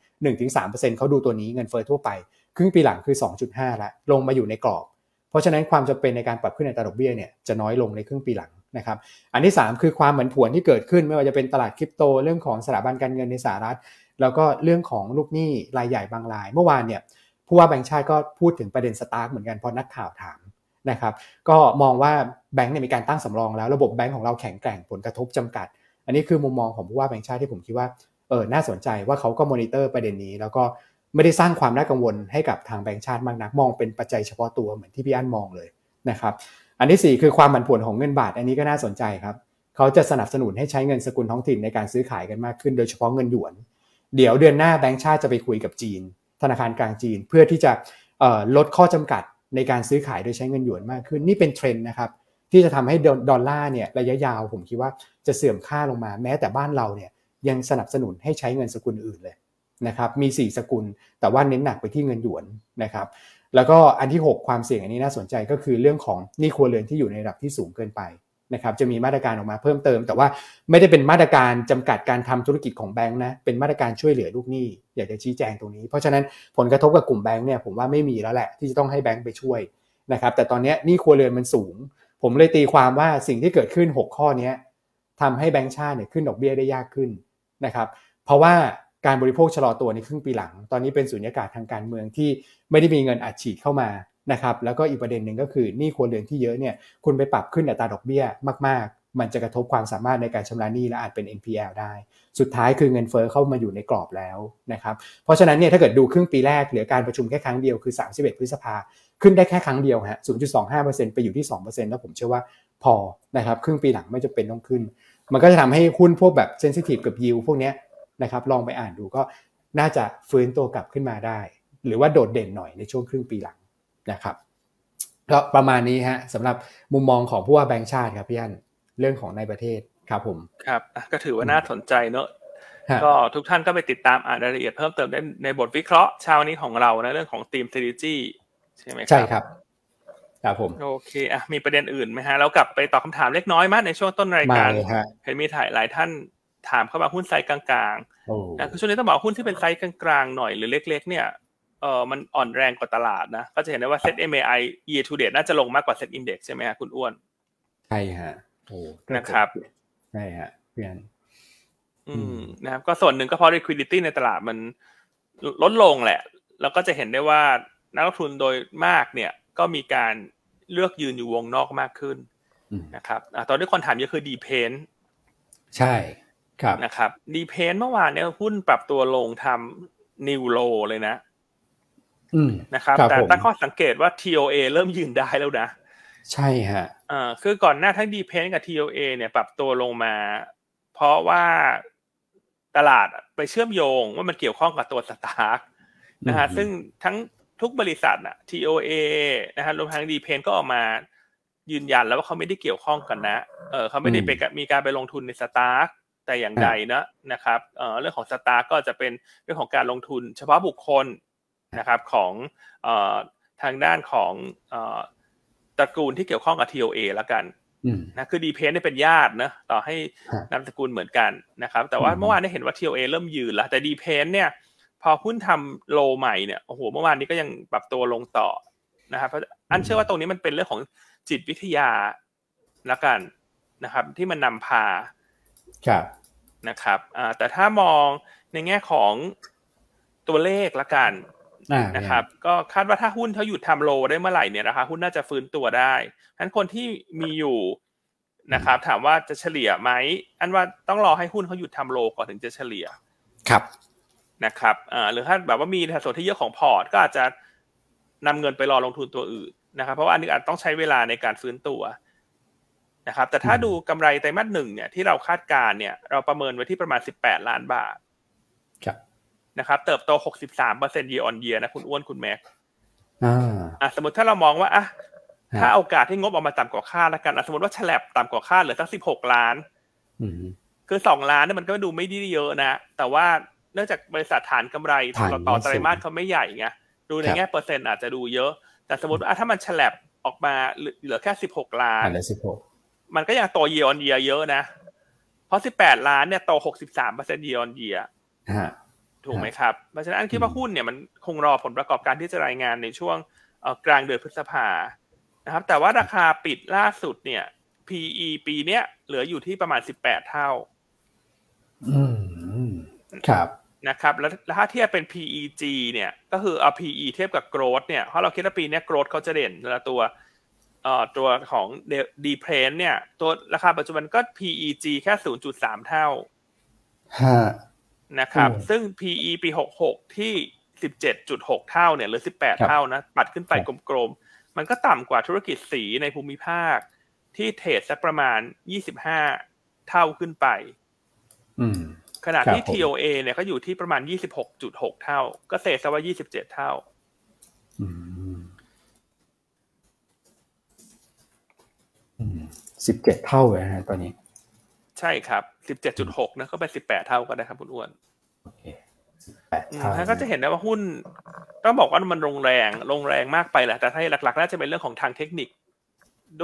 1-3%เขาดูตัวนี้เงินเฟ้อทั่วไป ครึ่งปีหลังคือ 2.5ล้วลงมาอยู่ในกรอบ เพราะฉะนั้นความจำเป็นในการปรับขึ้นอัตราดอกเบี้ยเนี่ยจะน้อยลงในครึ่งปีหลังนะครับอันที่ 3 คือความเหมือนผวนที่เกิดขึ้นไม่ว่าจะเป็นตลาดคริปโตเรื่องของสถาบันการเงินในสหรัฐ แล้วก็เรื่องของลูกหนี้รายใหญ่บางราย เมื่อวานเนี่ยผู้ว่าแบงค์ชาติก็พูดถึงประเด็น STARK เหมือนกันพอนักข่าวถามนะครับก็มองว่าแบงค์เนี่ยมีการตั้งสำรองแล้วระบบแบงค์ของเราแข็งแกร่งผลกระทบจำกัด อันนี้คือมุมมองของผู้ว่าแบงค์ชาติที่ผมคิดว่าเออน่าสนใจว่าเขาก็มอนิเตอร์ประเด็นนี้ แล้วก็ไม่ได้สร้างความน่ากังวลให้กับทางแบงค์ชาติมากนักมองเป็นปัจจัยเฉพาะตัวเหมือนที่พี่อั้นมองเลยนะครับอันที่ 4 คือความผันผวนของเงินบาท อันนี้ก็น่าสนใจครับเขาจะสนับสนุนให้ใช้เงินสกุลท้องถิ่นในการซื้อขายกันมากขึ้น โดยเฉพาะเงินหยวน เดี๋ยวเดือนหน้าแบงก์ชาติจะไปคุยกับจีน ธนาคารกลางจีนเพื่อที่จะลดข้อจำกัดในการซื้อขายโดยใช้เงินหยวนมากขึ้น นี่เป็นเทรนด์นะครับ ที่จะทำให้ดอลลาร์เนี่ยระยะยาวผมคิดว่าจะเสื่อมค่าลงมา แม้แต่บ้านเราเนี่ยยังสนับสนุนให้ใช้เงินสกุลอื่นเลยนะครับมี 4 สกุล แต่ว่าเน้นหนักไปที่เงินหยวนนะครับแล้วก็อันที่ 6 ความเสี่ยงอันนี้น่าสนใจก็คือเรื่องของหนี้ครัวเรือนที่อยู่ในระดับที่สูงเกินไปนะครับจะมีมาตรการออกมาเพิ่มเติม แต่ว่าไม่ได้เป็นมาตรการจำกัดการทำธุรกิจของแบงค์นะเป็นมาตรการช่วยเหลือลูกหนี้อยากจะชี้แจงตรงนี้ เพราะฉะนั้นผลกระทบกับกลุ่มแบงค์เนี่ยผมว่าไม่มีแล้วแหละที่จะต้องให้แบงค์ไปช่วยนะครับแต่ตอนนี้หนี้ครัวเรือนมันสูง ผมเลยตีความว่าสิ่งที่เกิดขึ้น 6 ข้อนี้ทำให้แบงค์ชาติเนี่ยขึ้นดอกเบี้ยได้ยากขึ้นนะครับเพราะว่าการบริโภคชะลอตัวในครึ่งปีหลัง ตอนนี้เป็นสุญญากาศทางการเมืองที่ไม่ได้มีเงินอัดฉีดเข้ามานะครับแล้วก็อีกประเด็นหนึ่งก็คือหนี้ครัวเรือนที่เยอะเนี่ยคุณไปปรับขึ้นอัตราดอกเบี้ยมาก ๆ มันจะกระทบความสามารถในการชำระหนี้และอาจเป็น NPL ได้ สุดท้ายคือเงินเฟอ้อเข้ามาอยู่ในกรอบแล้วนะครับเพราะฉะนั้นเนี่ยถ้าเกิดดูครึ่งปีแรกเหลือการประชุมแค่ครั้งเดียวคือ 31 พฤษภา ขึ้นได้แค่ครั้งเดียวฮะ 0.25%ไปอยู่ที่ 2%แล้วผมเชื่อว่าพอนะครับครึ่งปีหลังไม่จะเป็นต้องขึ้น มันก็จะทำให้หุ้นพวกแบบเซนซิทีฟกับยิวพวกนี้นะครับลองไปอ่านดูก็น่าจะฟื้นตัวกลับขึ้นมาได้ หรือว่าโดดเด่นหน่อยในช่วงครึ่งปีหลังนะครับก็ประมาณนี้ฮะสำหรับมุมมองของผู้ว่าแบงค์ชาติครับพี่อันเรื่องของในประเทศครับผมครับก็ถือว่าน่าสนใจเนอะก็ทุกท่านก็ไปติดตามอ่านรายละเอียดเพิ่มเติมได้ในบทวิเคราะห์เช้านี้ของเราในเรื่องของทีม strategy ใช่ไหมครับใช่ครับครับผมโอเคอะมีประเด็นอื่นไหมฮะเรากลับไปตอบคาถามเล็กน้อยมากในช่วงต้นรายการเห็นมีถ่ายหลายท่านถามเข้ามาหุ้นไซส์กลางๆนะคือช่วงนี้ต้องบอกหุ้นที่เป็นไซส์กลางๆหน่อยหรือเล็ก ๆ เนี่ยเออมันอ่อนแรงกว่าตลาดนะ ก็จะเห็นได้ว่าเซ็ต MAI year to date น่าจะลงมากกว่า SET Index ใช่ไหมฮะคุณอ้วน ใช่ฮะโอ้นะครับใช่ฮะเพื่อนอืมนะครับก็ส่วนหนึ่งก็เพราะ liquidity ในตลาดมันลดลงแหละ แล้วก็จะเห็นได้ว่า นักลงทุนโดยมากเนี่ยก็มีการเลือกยืนอยู่วงนอกมากขึ้นนะครับอตอนนี้คนถามเยอะคือ DPAINTใช่ครับนะครับ DPAINT เมื่อวานเนี่ยหุ้นปรับตัวลงทำ new low เลยนะนะครับแต่ตั้งข้อสังเกตว่า TOA เริ่มยืนได้แล้วนะ ใช่ฮะอ่าคือก่อนหน้าทั้ง DPAINT กับ TOA เนี่ยปรับตัวลงมา เพราะว่าตลาดไปเชื่อมโยงว่ามันเกี่ยวข้องกับตัว STARKนะฮะซึ่งทั้ง ทุกบริษัทอะ TOA นะฮะรวมทั้งดีเพนก็ออกมายืนยันแล้วว่าเขาไม่ได้เกี่ยวข้องกันนะ เออเขาไม่ได้ไปมีการไปลงทุนในสตาร์กแต่อย่างใดนะนะครับเอ่อเรื่องของสตาร์กก็จะเป็นเรื่องของการลงทุน เฉพาะบุคคลนะครับของทางด้านของตระกูลที่เกี่ยวข้องกับ TOA แล้วกันนะคือดีเพนได้เป็นญาตินะต่อให้นามสกุลเหมือนกันนะครับ แต่ว่าเมื่อวานได้เห็นว่า TOA เริ่มยืนแล้วแต่ดีเพนเนี่ย พอหุ้นทำโลใหม่เนี่ยโอ้โหเมื่อวานนี้ก็ยังปรับตัวลงต่อนะครับเพราะอันเชื่อว่าตรงนี้มันเป็นเรื่องของจิตวิทยาละกันนะครับ ที่มันนำพาครับนะครับแต่ถ้ามองในแง่ของตัวเลขละกันนะครับ ก็คาดว่าถ้าหุ้นเขาหยุดทำโลได้เมื่อไหร่เนี่ยราคาหุ้นน่าจะฟื้นตัวได้ฉะนั้นคนที่มีอยู่นะครับ ถามว่าจะเฉลี่ยไหมอั้นว่าต้องรอให้หุ้นเขาหยุดทำ low ก่อนถึงจะเฉลี่ยครับ นะครับหรือถ้าแบบว่ามีสัดส่วนที่เยอะของพอร์ต ก็อาจจะนำเงินไปรอลงทุนตัวอื่นนะครับ เพราะว่าอันนี้อาจต้องใช้เวลาในการฟื้นตัวนะครับ แต่ถ้าดูกำไรไตรมาสหนึ่งเนี่ยที่เราคาดการณ์เนี่ย เราประเมินไว้ที่ประมาณสิบแปดล้านบาทนะครับ เติบโตหกสิบสามเปอร์เซ็นต์ year on year นะคุณอ้วนคุณแม็กอ่าสมมติถ้าเรามองว่าอะถ้าโอกาสที่งบออกมาต่ำกว่าคาดแล้วกันสมมติว่าฉลับต่ำกว่าคาดเหลือสักสิบหกล้านคือสองล้านเนี่ยมันก็ดูไม่ได้เยอะนะ แต่ว่า เนื่องจากบริษัทฐานกำไรต่อต่อไตรมาสเขาไม่ใหญ่ไงดูในแง่เปอร์เซ็นต์อาจจะดูเยอะ แต่สมมติว่าถ้ามันฉลับออกมาเหลือแค่สิบหกล้านเหลือสิบหกมันก็ยังโต year on year เยอะนะ เพราะสิบแปดล้านเนี่ยโตหกสิบสามเปอร์เซ็นต์ year on yearถูกไหมครับ เพราะฉะนั้นคิดว่าหุ้นเนี่ยมันคงรอผลประกอบการที่จะรายงานในช่วงกลางเดือนพฤษภานะครับ แต่ว่าราคาปิดล่าสุดเนี่ย PE ปีเนี้ยเหลืออยู่ที่ประมาณสิบแปดเท่า อืม ครับนะครับแล้วถ้าเทียบเป็น PEG เนี่ยก็คือเอา PE เทียบกับ growth เนี่ยเพราะเราคิดว่าปีนี้ growth เขาจะเด่นแล้วตัวเอ่อตัวของดีเพลนเนี่ย ตัวราคาปัจจุบันก็ PEG แค่ 0.3 เท่านะครับ ซึ่ง PE ปี 66 ที่ 17.6 เท่าเนี่ยหรือ 18 เท่านะปัดขึ้นไปกลมๆ มันก็ต่ำกว่าธุรกิจสีในภูมิภาค ที่เทรดสักประมาณ 25 เท่าขึ้นไป ขณะที่ TOA เนี่ยก็อยู่ที่ประมาณ 26.6 เท่า ก็เศษซะว่า 27 เท่าสิบเจ็ดเท่าเลยนะตอนนี้ ใช่ครับสิบเจ็ดจุดหกนะก็เป็นสิบแปดเท่าก็ได้ครับคุณอ้วนโอเคแปดเท่าก็จะเห็นได้ว่าหุ้น ต้องบอกว่ามันลงแรงลงแรงมากไปแหละ แต่ถ้าหลักๆน่าจะเป็นเรื่องของทางเทคนิค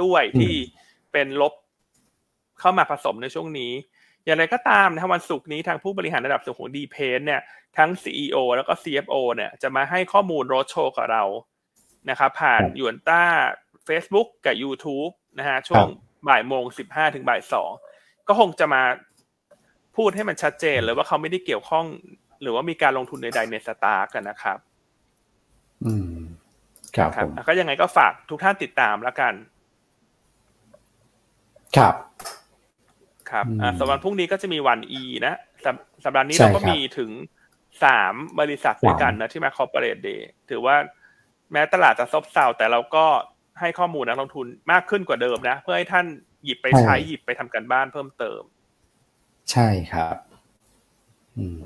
ด้วยที่เป็นลบเข้ามาผสมในช่วงนี้ อย่างไรก็ตามนะวันศุกร์นี้ทางผู้บริหารระดับสูงของดีเพนเนี่ยทั้ง CEO แล้วก็ CFO เนี่ยจะมาให้ข้อมูลโรดโชว์กับเรานะครับผ่านยูนต้า Facebook กับ YouTube นะฮะช่วงบ่ายโมงสิบห้าถึงบ่ายสองก็คงจะมาพูดให้มันชัดเจนเลยว่าเขาไม่ได้เกี่ยวข้อง หรือว่ามีการลงทุนใดๆในสตาร์กันนะครับ อืม ครับผมก็ยังไงก็ฝากทุกท่านติดตามแล้วกัน ครับ ครับสำหรับพรุ่งนี้ก็จะมีวันอีนะสัปดาห์นี้เราก็มีถึงสามบริษัทด้วยกันนะที่มา corporate day ถือว่าแม้ตลาดจะซบเซาแต่เราก็ให้ข้อมูลนักลงทุนมากขึ้นกว่าเดิมนะ เพื่อให้ท่านหยิบไปใช้หยิบไปทำการบ้านเพิ่มเติม ใช่ครับอืม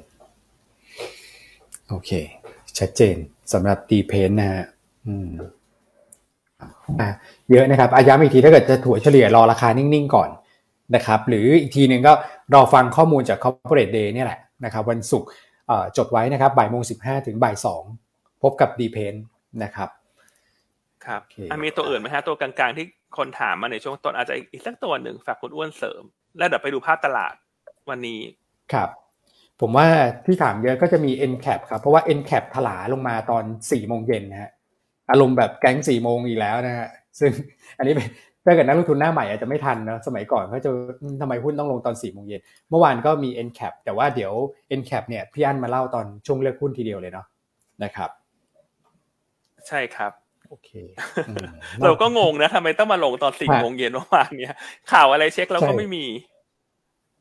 โอเค ชัดเจนสำหรับ DPAINT นะฮะอืมอะเยอะนะครับอาย้ำอีกทีถ้าเกิดจะถัวเฉลี่ยรอราคานิ่ง ๆ ก่อน นะครับหรืออีกทีหนึ่งก็รอฟังข้อมูลจาก Corporate Day เนี่ยแหละนะครับวันศุกร์จดไว้นะครับบ่ายโมงสิบห้าถึงบ่ายสองพบกับดีเพนนะครับครับมีตัวอื่นไหมฮะตัวกลางๆที่คนถามมาในช่วงต้นอาจจะอีกสักตัวหนึ่งฝากคุณอ้วนเสริม แล้วเดี๋ยวไปดูภาพตลาดวันนี้ครับผมว่าที่ถามเยอะก็จะมี NCAP ครับเพราะว่า NCAP ถลาลงมาตอนสี่โมงเย็นนะฮะอารมณ์แบบแก๊งสี่โมงอีกแล้วนะฮะซึ่งอันนี้ ถ้าเกิดนักลงทุนหน้าใหม่อาจจะไม่ทันนะสมัยก่อนเขาจะทำไมหุ้นต้องลงตอนสี่โมงเย็นเมื่อวานก็มี NCAP แต่ว่าเดี๋ยว NCAP เนี่ยพี่อั้นมาเล่าตอนช่วงเลือกหุ้นทีเดียวเลยเนาะนะครับ ใช่ครับโอเค เราก็งงนะทำไมต้องมาลงตอนสี่โมงเย็นเมื่อวานเนี้ยข่าวอะไรเช็คเราก็ไม่มี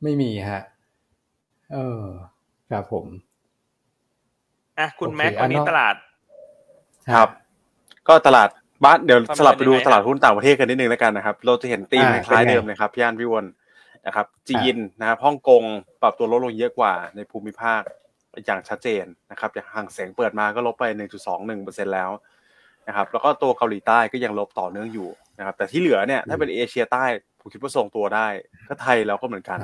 ไม่มีฮะเออครับผมอะคุณแม็กวันนี้ตลาด ครับ ก็ตลาด บ้านเดี๋ยวสลับไปดูตลาดหุ้นต่างประเทศกันนิดนึงแล้วกันนะครับ เราจะเห็นตีมคล้ายเดิมนะครับพี่อันพี่วนนะครับ จีนนะครับฮ่องกงปรับตัวลดลงเยอะกว่าในภูมิภาคอย่างชัดเจนนะครับอย่างห่างเสียงเปิดมาก็ลบไป 1.21%แล้วนะครับแล้วก็ตัวเกาหลีใต้ก็ยังลบต่อเนื่องอยู่นะครับ แต่ที่เหลือเนี่ยถ้าเป็นเอเชียใต้ผมคิดว่าทรงตัวได้ ก็ไทยเราก็เหมือนกัน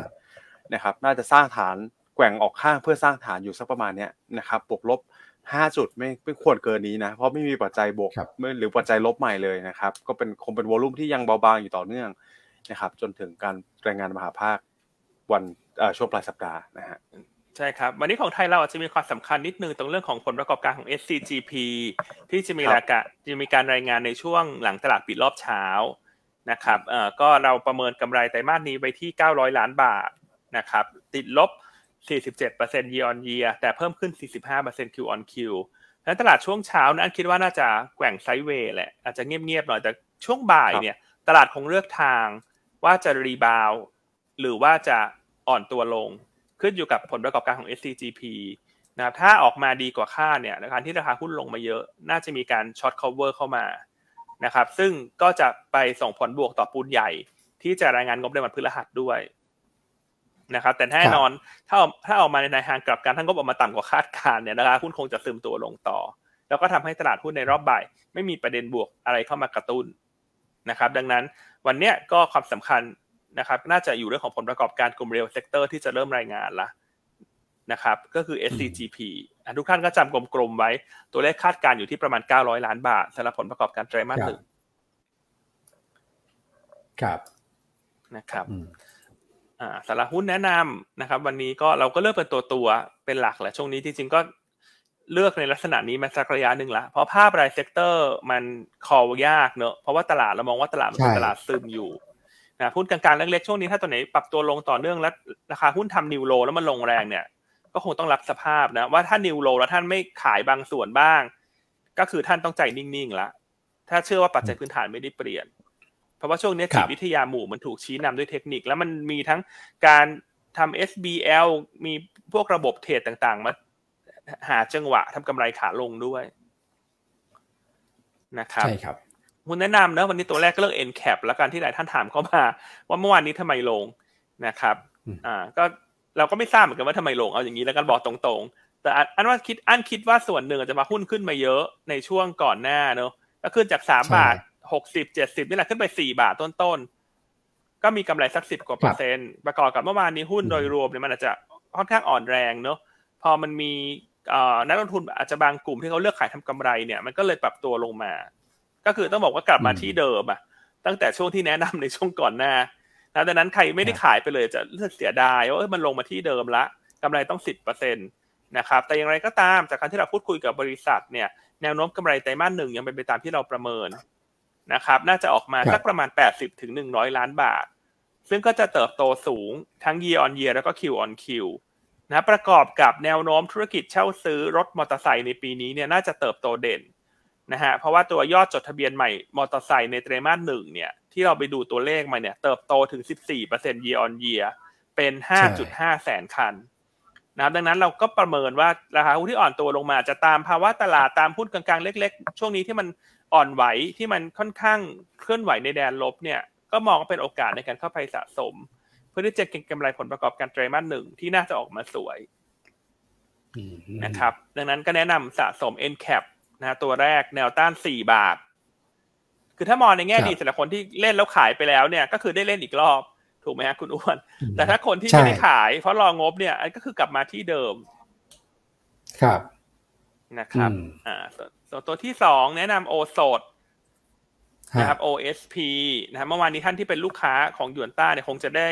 นะครับ น่าจะสร้างฐานแกว่งออกข้างเพื่อสร้างฐานอยู่สักประมาณเนี้ยนะครับบวกลบ 5จุดไม่ไม่ควรเกินนี้นะ เพราะไม่มีปัจจัยบวกหรือปัจจัยลบใหม่เลยนะครับ ก็เป็นคงเป็นวอลุ่มที่ยังเบาบางอยู่ต่อเนื่องนะครับ จนถึงการรายงานมหาภาควันช่วงปลายสัปดาห์นะฮะใช่ครับ วันนี้ของไทยเราอาจจะมีความสำคัญนิดนึงตรงเรื่องของผลประกอบการของ SCGP ที่จะมีรายการจะมีการรายงานในช่วงหลังตลาดปิดรอบเช้านะครับเอ่อก็เราประเมินกำไรไตรมาสนี้ไว้ที่ 900 ล้านบาทนะครับ ติดลบ 47% year on year แต่เพิ่มขึ้น 45% Q on Q แล้วตลาดช่วงเช้านั้นคิดว่าน่าจะแกว่ง sideway แหละ อาจจะเงียบๆหน่อย แต่ช่วงบ่ายเนี่ยตลาดคงเลือกทางว่าจะ rebound หรือว่าจะอ่อนตัวลง ขึ้นอยู่กับผลประกอบการของ SCGP นะครับถ้าออกมาดีกว่าคาดเนี่ยในการที่ราคาหุ้นลงมาเยอะ น่าจะมีการ short cover เข้ามานะครับ ซึ่งก็จะไปส่งผลบวกต่อปูนใหญ่ ที่จะรายงานงบในวันพฤหัสด้วย นะครับแต่แน่นอนถ้าถ้าออกมาในในทางกลับกันทั้งงบออกมาต่ำกว่าคาดการณ์เนี่ยราคาหุ้นคงจะซึมตัวลงต่อ แล้วก็ทำให้ตลาดหุ้นในรอบบ่าย ไม่มีประเด็นบวกอะไรเข้ามากระตุ้นนะครับ ดังนั้นวันนี้ก็ความสำคัญนะครับ น่าจะอยู่เรื่องของผลประกอบการกลุ่ม real sector ที่จะเริ่มรายงานละนะครับ ก็คือ SCGP ทุกท่านก็จำกลมๆไว้ ตัวเลขคาดการณ์อยู่ที่ประมาณ 900 ล้านบาทสำหรับผลประกอบการไตรมาสหนึ่งครับนะครับ อ่าสำหรับหุ้นแนะนำนะครับ วันนี้ก็เราก็เลือกเป็นตัวตัวเป็นหลักแหละช่วงนี้จริงๆก็เลือกในลักษณะนี้มาสักระยะหนึ่งละเพราะภาพราย sector มันดูยากเนอะเพราะว่าตลาดเรามองว่าตลาดมันเป็นตลาดซึมอยู่นะหุ้นกลางๆเล็กๆช่วงนี้ถ้าตัวไหนปรับตัวลงต่อเนื่องแล้วราคาหุ้นทำ new low แล้วมันลงแรงเนี่ย ก็คงต้องรับสภาพนะว่าถ้า new low แล้วท่านไม่ขายบางส่วนบ้าง ก็คือท่านต้องใจนิ่งๆละถ้าเชื่อว่าปัจจัยพื้นฐานไม่ได้เปลี่ยนเพ ราะว่าช่วงนี้จิตวิทยาหมู่มันถูกชี้นำด้วยเทคนิค แล้วมันมีทั้งการทำ SBL มีพวกระบบเทรดต่างๆ มาหาจังหวะทำกำไรขาลงด้วยนะครับใช่ครับคุณแนะนำนะวันนี้ตัวแรกก็เลือก NCAP แล้วกันที่หลายท่านถามเข้ามา ว่าเมื่อวานนี้ทำไมลงนะครับอ่าก็เราก็ไม่ทราบเหมือนกันว่าทำไมลงเอาอย่างนี้แล้วกันบอกตรงๆ แต่อันว่าคิดอันคิดว่าส่วนหนึ่งจะมาหุ้นขึ้นมาเยอะในช่วงก่อนหน้าเนอะก็ขึ้นจากสามบาท หกสิบเจ็ดสิบนี่แหละขึ้นไปสี่บาทต้นๆ ก็มีกำไรสักสิบกว่าเปอร์เซ็นต์ประกอบกับเมื่อวานนี้หุ้นโดยรวมเนี่ยมันอาจจะค่อนข้างอ่อนแรงเนอะพอมันมีนักลงทุนอาจจะบางกลุ่มที่เขาเลือกขายทำกำไรเนี่ยมันก็เลยปรับตัวลงมา ก็คือต้องบอกว่ากลับมาที่เดิมอะตั้งแต่ช่วงที่แนะนำในช่วงก่อนหน้านะดังนั้นใครไม่ได้ขายไปเลยจะรู้สึกเสียดายว่ามันลงมาที่เดิมละกำไรต้องสิบเปอร์เซ็นตนะครับแต่อย่างไรก็ตามจากการที่เราพูดคุยกับบริษัทเนี่ยแนวโน้มกำไรไตรมาสหนึ่งยังเป็นไปตามที่เราประเมิน นะครับ น่าจะออกมาสักประมาณ 80ถึง100 ล้านบาท ซึ่งก็จะเติบโตสูงทั้ง year on year แล้วก็ Q on Q นะประกอบกับแนวโน้มธุรกิจเช่าซื้อรถมอเตอร์ไซค์ในปีนี้เนี่ยน่าจะเติบโตเด่นนะฮะเพราะว่าตัวยอดจดทะเบียนใหม่มอเตอร์ไซค์ในไตรมาสหนึ่งเนี่ยที่เราไปดูตัวเลขมาเนี่ยเติบโตถึง 14% year on year เป็น 5.5 แสนคันนะครับดังนั้นเราก็ประเมินว่าราคาหุ้นที่อ่อนตัวลงมาจะตามภาวะตลาดตามหุ้นกลางๆ เล็ก ๆ ช่วงนี้ที่มัน อ่อนไหวที่มันค่อนข้างเคลื่อนไหวในแดนลบเนี่ยก็มองว่าเป็นโอกาสในการเข้าไปสะสม เพื่อที่จะเก็งกำไรผลประกอบการไตรมาสหนึ่งที่น่าจะออกมาสวยนะครับ ดังนั้นก็แนะนำสะสม NCAP นะตัวแรกแนวต้าน4บาท คือถ้ามองในแง่ดีสำหรับคนที่เล่นแล้วขายไปแล้วเนี่ย ก็คือได้เล่นอีกรอบ ถูกไหมฮะคุณอ้วน แต่ถ้าคนที่ไม่ได้ขาย เพราะรองบเนี่ยก็คือกลับมาที่เดิม ครับนะครับ อ่า ส่วนตัวที่สองแนะนำโอโซดนะครับ OSP นะครับเมื่อวานนี้ท่านที่เป็นลูกค้าของยวนต้าเนี่ยคงจะได้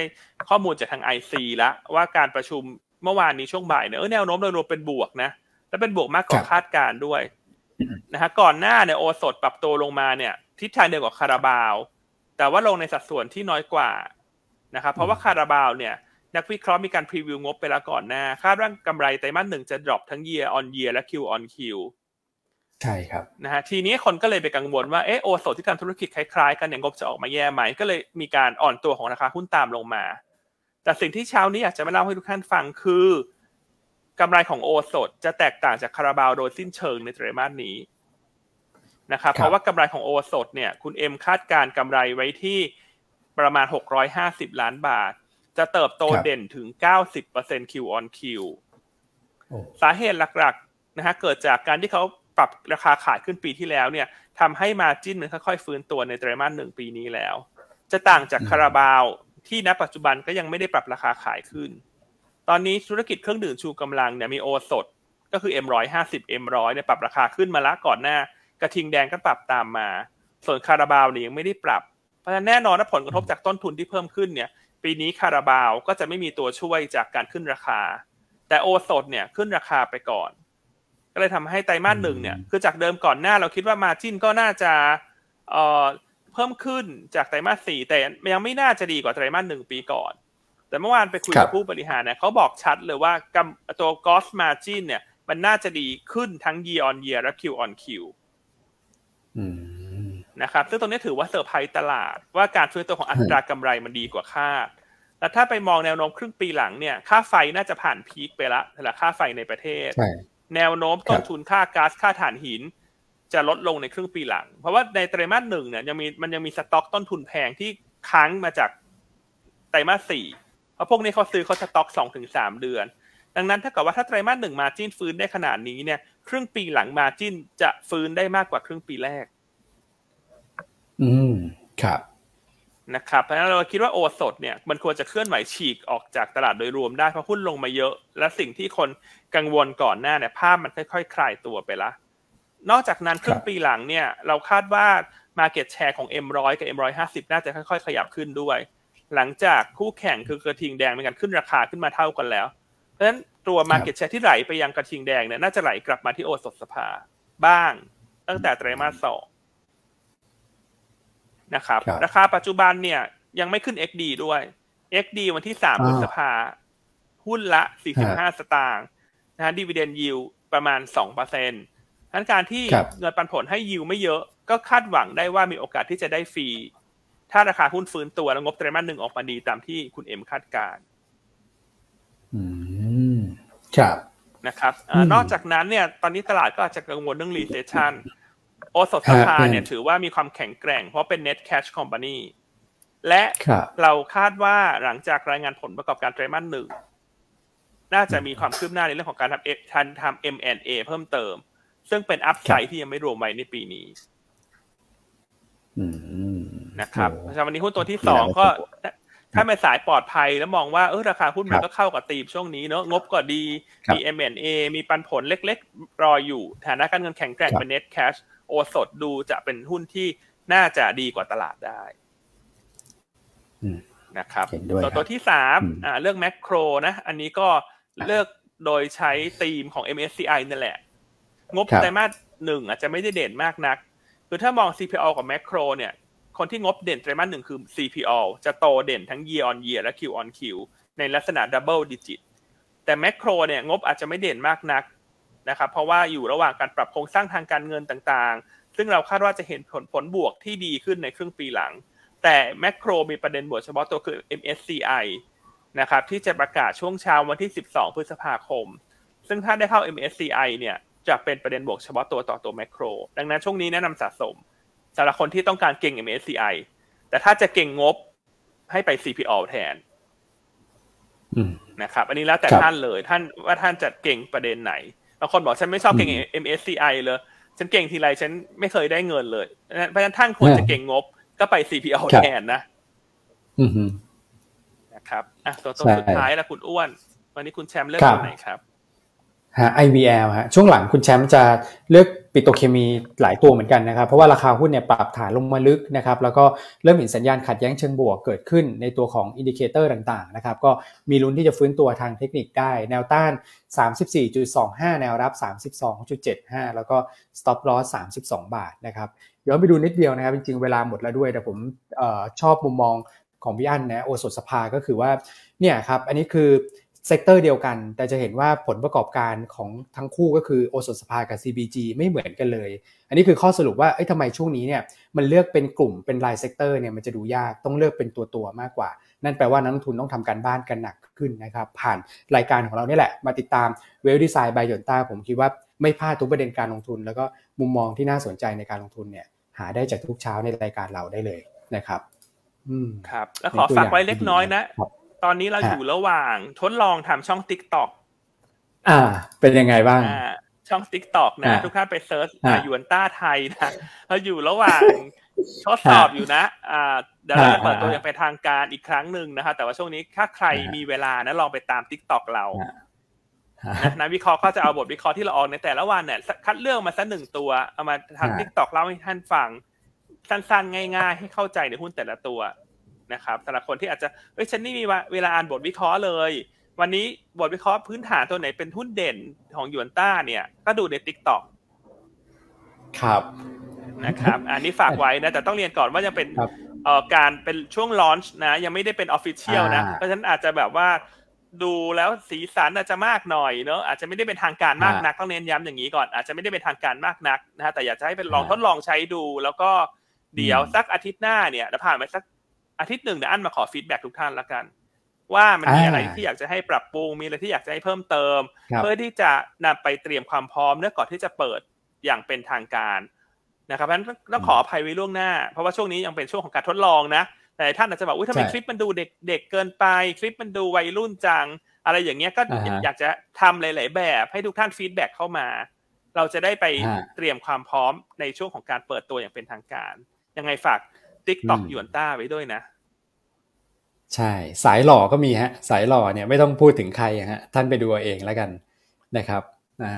ข้อมูลจากทาง IC แล้วว่าการประชุมเมื่อวานนี้ช่วงบ่ายเนี่ยแนวโน้มโดยรวมเป็นบวกนะและเป็นบวกมากกว่าคาดการด้วยนะฮะก่อนหน้าเนี่ยโอสดปรับตัวลงมาเนี่ยทิศทางเดียวกับคาราบาว แต่ว่าลงในสัดส่วนที่น้อยกว่านะครับเพราะว่าคาราบาวเนี่ยนักวิเคราะห์มีการพรีวิวงบไปแล้วก่อนหน้า คาดว่ากำไรไตรมาสหนึ่งจะดรอปทั้ง year on year และ Q on Q ใช่ครับนะฮะทีนี้คนก็เลยไปกังวลว่าเออโอโซที่ทำธุรกิจคล้ายๆ กันเนี่ยงบจะออกมาแย่ไหมก็เลยมีการอ่อนตัวของราคาหุ้นตามลงมา แต่สิ่งที่เช้านี้อยากจะมาเล่าให้ทุกท่านฟังคือกำไรของโอสดจะแตกต่างจากคาราบาวโดยสิ้นเชิงในไตรมาสนี้นะครับเพราะว่ากำไรของโอสดเนี่ยคุณเอ็มคาดการกำไรไว้ที่ประมาณ 650 ล้านบาท จะเติบโตเด่นถึง 90% Q on Q สาเหตุหลักๆนะฮะเกิดจากการที่เขา ปรับราคาขายขึ้นปีที่แล้วเนี่ยทำให้มาจิ้นมันค่อยๆฟื้นตัวในไตรมาสหนึ่งปีนี้แล้ว จะต่างจากคาราบาวที่ณปัจจุบันก็ยังไม่ได้ปรับราคาขายขึ้น ตอนนี้ธุรกิจเครื่องดื่มชูกำลังเนี่ยมีโอสดก็คือ M150 M100 เนี่ยปรับราคาขึ้นมาละก่อนหน้า กระทิงแดงก็ปรับตามมา ส่วนคาราบาวเนี่ยยังไม่ได้ปรับ เพราะฉะนั้นแน่นอนว่าผลกระทบจากต้นทุนที่เพิ่มขึ้นเนี่ย ปีนี้คาราบาวก็จะไม่มีตัวช่วยจากการขึ้นราคา แต่โอสดเนี่ยขึ้นราคาไปก่อน ก็เลยทำให้ไตรมาสหนึ่งเนี่ยคือจากเดิมก่อนหน้าเราคิดว่ามาจินก็น่าจะเอ่อเพิ่มขึ้นจากไตรมาสสี่แต่ยังไม่น่าจะดีกว่าไตรมาสหนึ่งปีก่อน แต่เมื่อวานไปคุยกับผู้บริหารเนี่ยเขาบอกชัดเลยว่ากตัว gross margin เนี่ยมันน่าจะดีขึ้นทั้ง year on year และ Q on Q นะครับซึ่งตรงนี้ถือว่าเซอร์ไพรส์ตลาด ว่าการฟื้นตัวของอัตรากำไรมันดีกว่าคาดแล้วถ้าไปมองแนวโน้มครึ่งปีหลังเนี่ย ค่าไฟน่าจะผ่าน peak ไปละสำหรับค่าไฟในประเทศ แนวโน้มต้นทุนค่าก๊าซค่าถ่านหิน จะลดลงในครึ่งปีหลัง เพราะว่าในไตรมาสหนึ่งเนี่ยยังมีมันยังมีสต็อกต้นทุนแพงที่ค้างมาจากไตรมาสสี่เพราะพวกนี้เขาซื้อเขาสต็อกสองถึงสามเดือน ดังนั้นถ้าเกิดว่าถ้าไตรมาสหนึ่งมาจิ้นฟื้นได้ขนาดนี้เนี่ย ครึ่งปีหลังมาจิ้นจะฟื้นได้มากกว่าครึ่งปีแรก อืมครับ นะครับเพราะฉะนั้นเราคิดว่าโอสดเนี่ยมันควรจะเคลื่อนไหวฉีกออกจากตลาดโดยรวมได้เพราะหุ้นลงมาเยอะ และสิ่งที่คนกังวลก่อนหน้าเนี่ยภาพมันค่อยๆคลายตัวไปละ นอกจากนั้นครึ่งปีหลังเนี่ยเราคาดว่า Market Share ของ M100 กับ M150 น่าจะค่อยๆ ขยับขึ้นด้วย หลังจากคู่แข่งคือกระทิงแดงมีการขึ้นราคาขึ้นมาเท่ากันแล้ว เพราะฉะนั้นตัว Market Share ที่ไหลไปยังกระทิงแดงเนี่ยน่าจะไหลกลับมาที่โอสถสภาบ้าง ตั้งแต่ไตรมาสสอง นะครับ ราคาปัจจุบันเนี่ย ยังไม่ขึ้น XD ด้วย XD วันที่สามพฤษภาหุ้นละสี่สิบห้าสตางค์นะฮะดีเวเดนยิวประมาณสองเปอร์เซ็นต์ดังนั้นการที่เงินปันผลให้ยิวไม่เยอะ ก็คาดหวังได้ว่ามีโอกาสที่จะได้ฟรี ถ้าราคาหุ้นฟื้นตัวแล้วงบไตรมาสหนึ่งออกมาดีตามที่คุณเอ็มคาดการอืมครับนะครับอนอกจากนั้นเนี่ย ตอนนี้ตลาดก็อาจจะกังวลเรื่อง recession โอสถสภาเนี่ยถือว่ามีความแข็งแกร่งเพราะเป็น net cash company และเราคาดว่าหลังจากรายงานผลประกอบการไตรมาสหนึ่งน่าจะมีความคืบหน้าในเรื่องของการทำเอทันทำ M&A เพิ่มเติม ซึ่งเป็นอัพไซด์ที่ยังไม่รวมไว้ในปีนี้นะครับเพราะฉะนั้นวันนี้หุ้นตัวที่สองก็ ถ้าเป็นสายปลอดภัยแล้วมองว่าเออราคาหุ้นมันก็เข้ากับตีมช่วงนี้เนอะงบก็ดีมี M&A มีปันผลเล็กๆ รออยู่ฐานะการเงินแข็งแกร่งเป็น net cash โอสดดูจะเป็นหุ้นที่น่าจะดีกว่าตลาดได้นะครับตัวตัวที่สามอ่าเรื่องแมคโครนะ อันนี้ก็เลือกโดยใช้ธีมของ MSCI นั่นแหละ งบไตรมาสหนึ่งอาจจะไม่ได้เด่นมากนัก คือถ้ามอง CPO กับแมคโครเนี่ย คนที่งบเด่นไตรมาสหนึ่งคือ CPO จะโตเด่นทั้ง year on year และ Q on Q ในลักษณะ double digit แต่แมคโครเนี่ยงบอาจจะไม่เด่นมากนัก นะครับเพราะว่าอยู่ระหว่างการปรับโครงสร้างทางการเงินต่างๆ ซึ่งเราคาดว่าจะเห็นผลผลบวกที่ดีขึ้นในครึ่งปีหลัง แต่แมคโครมีประเด็นบวกเฉพาะตัวคือ MSCI นะครับที่จะประกาศช่วงเช้าวันที่ 12 พฤษภาคม ซึ่งถ้าได้เข้า MSCI เนี่ยจะเป็นประเด็นบวกเฉพาะตัวต่อตัวแมคโคร ดังนั้นช่วงนี้แนะนำสะสมสำหรับคนที่ต้องการเก่ง MSCI แต่ถ้าจะเก่งงบให้ไป CPO แทนนะครับ อันนี้แล้วแต่ท่านเลย ท่านว่าท่านจะเก่งประเด็นไหน บางคนบอกฉันไม่ชอบเก่ง MSCI เลย ฉันเก่งทีไรฉันไม่เคยได้เงินเลยเพราะฉะนั้นท่านควรจะเก่งงบก็ไป CPO แทนนะนะครับอะตัวตัวสุดท้ายละคุณอ้วน วันนี้คุณแชมป์เลือกตัวไหนครับ ฮะ IVL ฮะช่วงหลังคุณแชมป์จะเลือกปิโตรเคมีหลายตัวเหมือนกันนะครับ เพราะว่าราคาหุ้นเนี่ยปรับฐานลงมาลึกนะครับ แล้วก็เริ่มเห็นสัญญาณขัดแย้งเชิงบวกเกิดขึ้นในตัวของ indicator ต่างๆนะครับ ก็มีลุ้นที่จะฟื้นตัวทางเทคนิคได้ แนวต้าน 34.25 แนวรับ 32.75 แล้วก็ stop loss 32 บาทนะครับย้อนไปดูนิดเดียวนะครับ จริงๆ เวลาหมดแล้วด้วย แต่ผมออชอบมุมมองของพี่อั้นนะโอสถสภาก็คือว่าเนี่ยครับอันนี้คือ sector เดียวกัน แต่จะเห็นว่าผลประกอบการของทั้งคู่ก็คือโอสถสภากับ CBG ไม่เหมือนกันเลย อันนี้คือข้อสรุปว่าเอ้ยทำไมช่วงนี้เนี่ยมันเลือกเป็นกลุ่มเป็นราย sector เนี่ยมันจะดูยากต้องเลือกเป็นตัวตัวมากกว่า นั่นแปลว่านักลงทุนต้องทำการบ้านกันหนักขึ้นนะครับ ผ่านรายการของเรานี่แหละ มาติดตาม Wealth Designs by Yuanta ผมคิดว่าไม่พลาดทุกประเด็นการลงทุน แล้วก็มุมมองที่น่าสนใจในการลงทุนเนี่ยหาได้จากทุกเช้าในรายการเราได้เลยนะครับ อืมครับ แล้วขอฝากไว้เล็กน้อยนะ ตอนนี้เราอยู่ระหว่างทดลองทำช่อง TikTokอ่า เป็นยังไงบ้างช่อง TikTok นะ ทุกท่านไป search Yuanta Thai นะเราอยู่ระหว่างทดสอบอยู่นะ อ่าเดี๋ยวเราจะเปิดตัวอย่างเป็นทางการอีกครั้งหนึ่งนะครับแต่ว่าช่วงนี้ถ้าใครมีเวลานะลองไปตาม TikTok เรานักวิเคราะห์ก็จะเอาบทวิเคราะห์ที่เราออกในแต่ละวันเนี่ยคัดเลือกมาสักหนึ่งตัว เอามาทำ TikTok เล่าให้ท่านฟัง สั้นๆ ง่าย ๆ ให้เข้าใจในหุ้นแต่ละตัว นะครับแต่ละคนที่อาจจะเฮ้ยฉันไม่มีเวลาอ่านบทวิเคราะห์เลย วันนี้บทวิเคราะห์พื้นฐานตัวไหนเป็นหุ้นเด่นของ Yuanta เนี่ยก็ดูใน TikTok ครับนะครับ อันนี้ฝากไว้นะแต่ต้องเรียนก่อนว่าจะเป็นเอ่อการเป็นช่วง launch นะยังไม่ได้เป็น official นะเพราะฉะนั้นอาจจะแบบว่าดูแล้วสีสันอาจจะมากหน่อยเนอะอาจจะไม่ได้เป็นทางการมากนักต้องเน้นย้ำอย่างนี้ก่อนอาจจะไม่ได้เป็นทางการมากนักนะฮะแต่อยากจะให้เป็นลองทดลองใช้ดู แล้วก็เดี๋ยวสักอาทิตย์หน้าเนี่ยเดี๋ยวผ่านไปสัก อาทิตย์หนึ่งเดี๋ยวอั้นมาขอ feedbackุกท่านละกัน ว่ามันมีอ่าอะไรที่อยากจะให้ปรับปรุงมีอะไรที่อยากจะให้เพิ่มเติมครับเพื่อที่จะนำไปเตรียมความพร้อมเนื่อก่อนที่จะเปิดอย่างเป็นทางการนะครับเพราะฉะนั้นต้องขออภัยไว้ล่วงหน้า เพราะว่าช่วงนี้ยังเป็นช่วงของการทดลองนะแต่ท่านอาจจะบอกอุ้ยทำไมใช่คลิปมันดูเด็กเด็กเกินไป คลิปมันดูวัยรุ่นจัง อะไรอย่างเงี้ยก็อ่าฮะอยากจะทำหลาย ๆ แบบให้ทุกท่าน feedback เข้ามา เราจะได้ไปฮะเตรียมความพร้อมในช่วงของการเปิดตัวอย่างเป็นทางการ ยังไงฝาก TikTok อืมหยวนต้าไว้ด้วยนะ ใช่ สายหล่อก็มีฮะ สายหล่อเนี่ยไม่ต้องพูดถึงใครอะฮะ ท่านไปดูเอาเองแล้วกันนะครับอ่า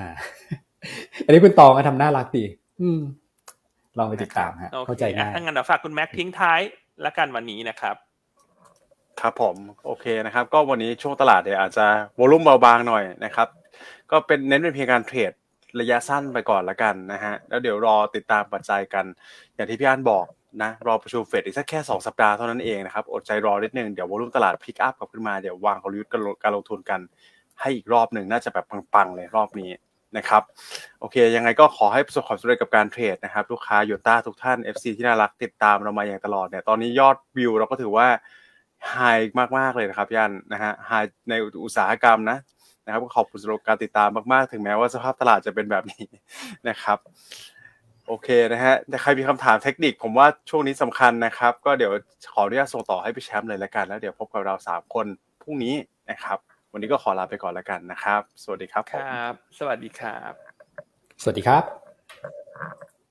อันนี้คุณตองก็ทำน่ารักดีอืมลองไปติดตามฮะโอเคเข้าใจง่ายถ้างั้นเดี๋ยวฝากคุณแม็กทิ้งท้ายละกันวันนี้นะครับครับผมโอเคนะครับ ก็วันนี้ช่วงตลาดเนี่ยอาจจะวอลุ่มเบาบางหน่อยนะครับ ก็เป็นเน้นเป็นเพียงการเทรดระยะสั้นไปก่อนละกันนะฮะแล้วเดี๋ยวรอติดตามปัจจัยกัน อย่างที่พี่อันบอก นะรอประชุมเฟดอีกสักแค่ 2 สัปดาห์เท่านั้นเองนะครับ อดใจรอนิดนึง เดี๋ยววอลุ่มตลาดพลิกอัพกลับขึ้นมา เดี๋ยววางกลยุทธ์การลงทุนกัน ให้อีกรอบหนึ่งน่าจะแบบปังๆเลยรอบนี้นะครับโอเค ยังไงก็ขอให้ประสบความสำเร็จกับการเทรดนะครับ ลูกค้าโยต้าทุกท่าน FC ที่น่ารักติดตามเรามาอย่างตลอดเนี่ยตอนนี้ยอดวิวเราก็ถือว่าไฮมากๆเลยนะครับยันนะฮะไฮในอุตสาหกรรมนะนะครับก็ขอบคุณสำหรับการติดตามมากๆ ถึงแม้ว่าสภาพตลาดจะเป็นแบบนี้นะครับ โอเคนะฮะแต่ใครมีคำถามเทคนิค ผมว่าช่วงนี้สำคัญนะครับ ก็เดี๋ยวขออนุญาตส่งต่อให้พี่แชมป์เลยละกันแล้วเดี๋ยวพบกับเราสามคนพรุ่งนี้นะครับ วันนี้ก็ขอลาไปก่อนละกันนะครับ สวัสดีครับคผมรับ สวัสดีครับ สวัสดีครับ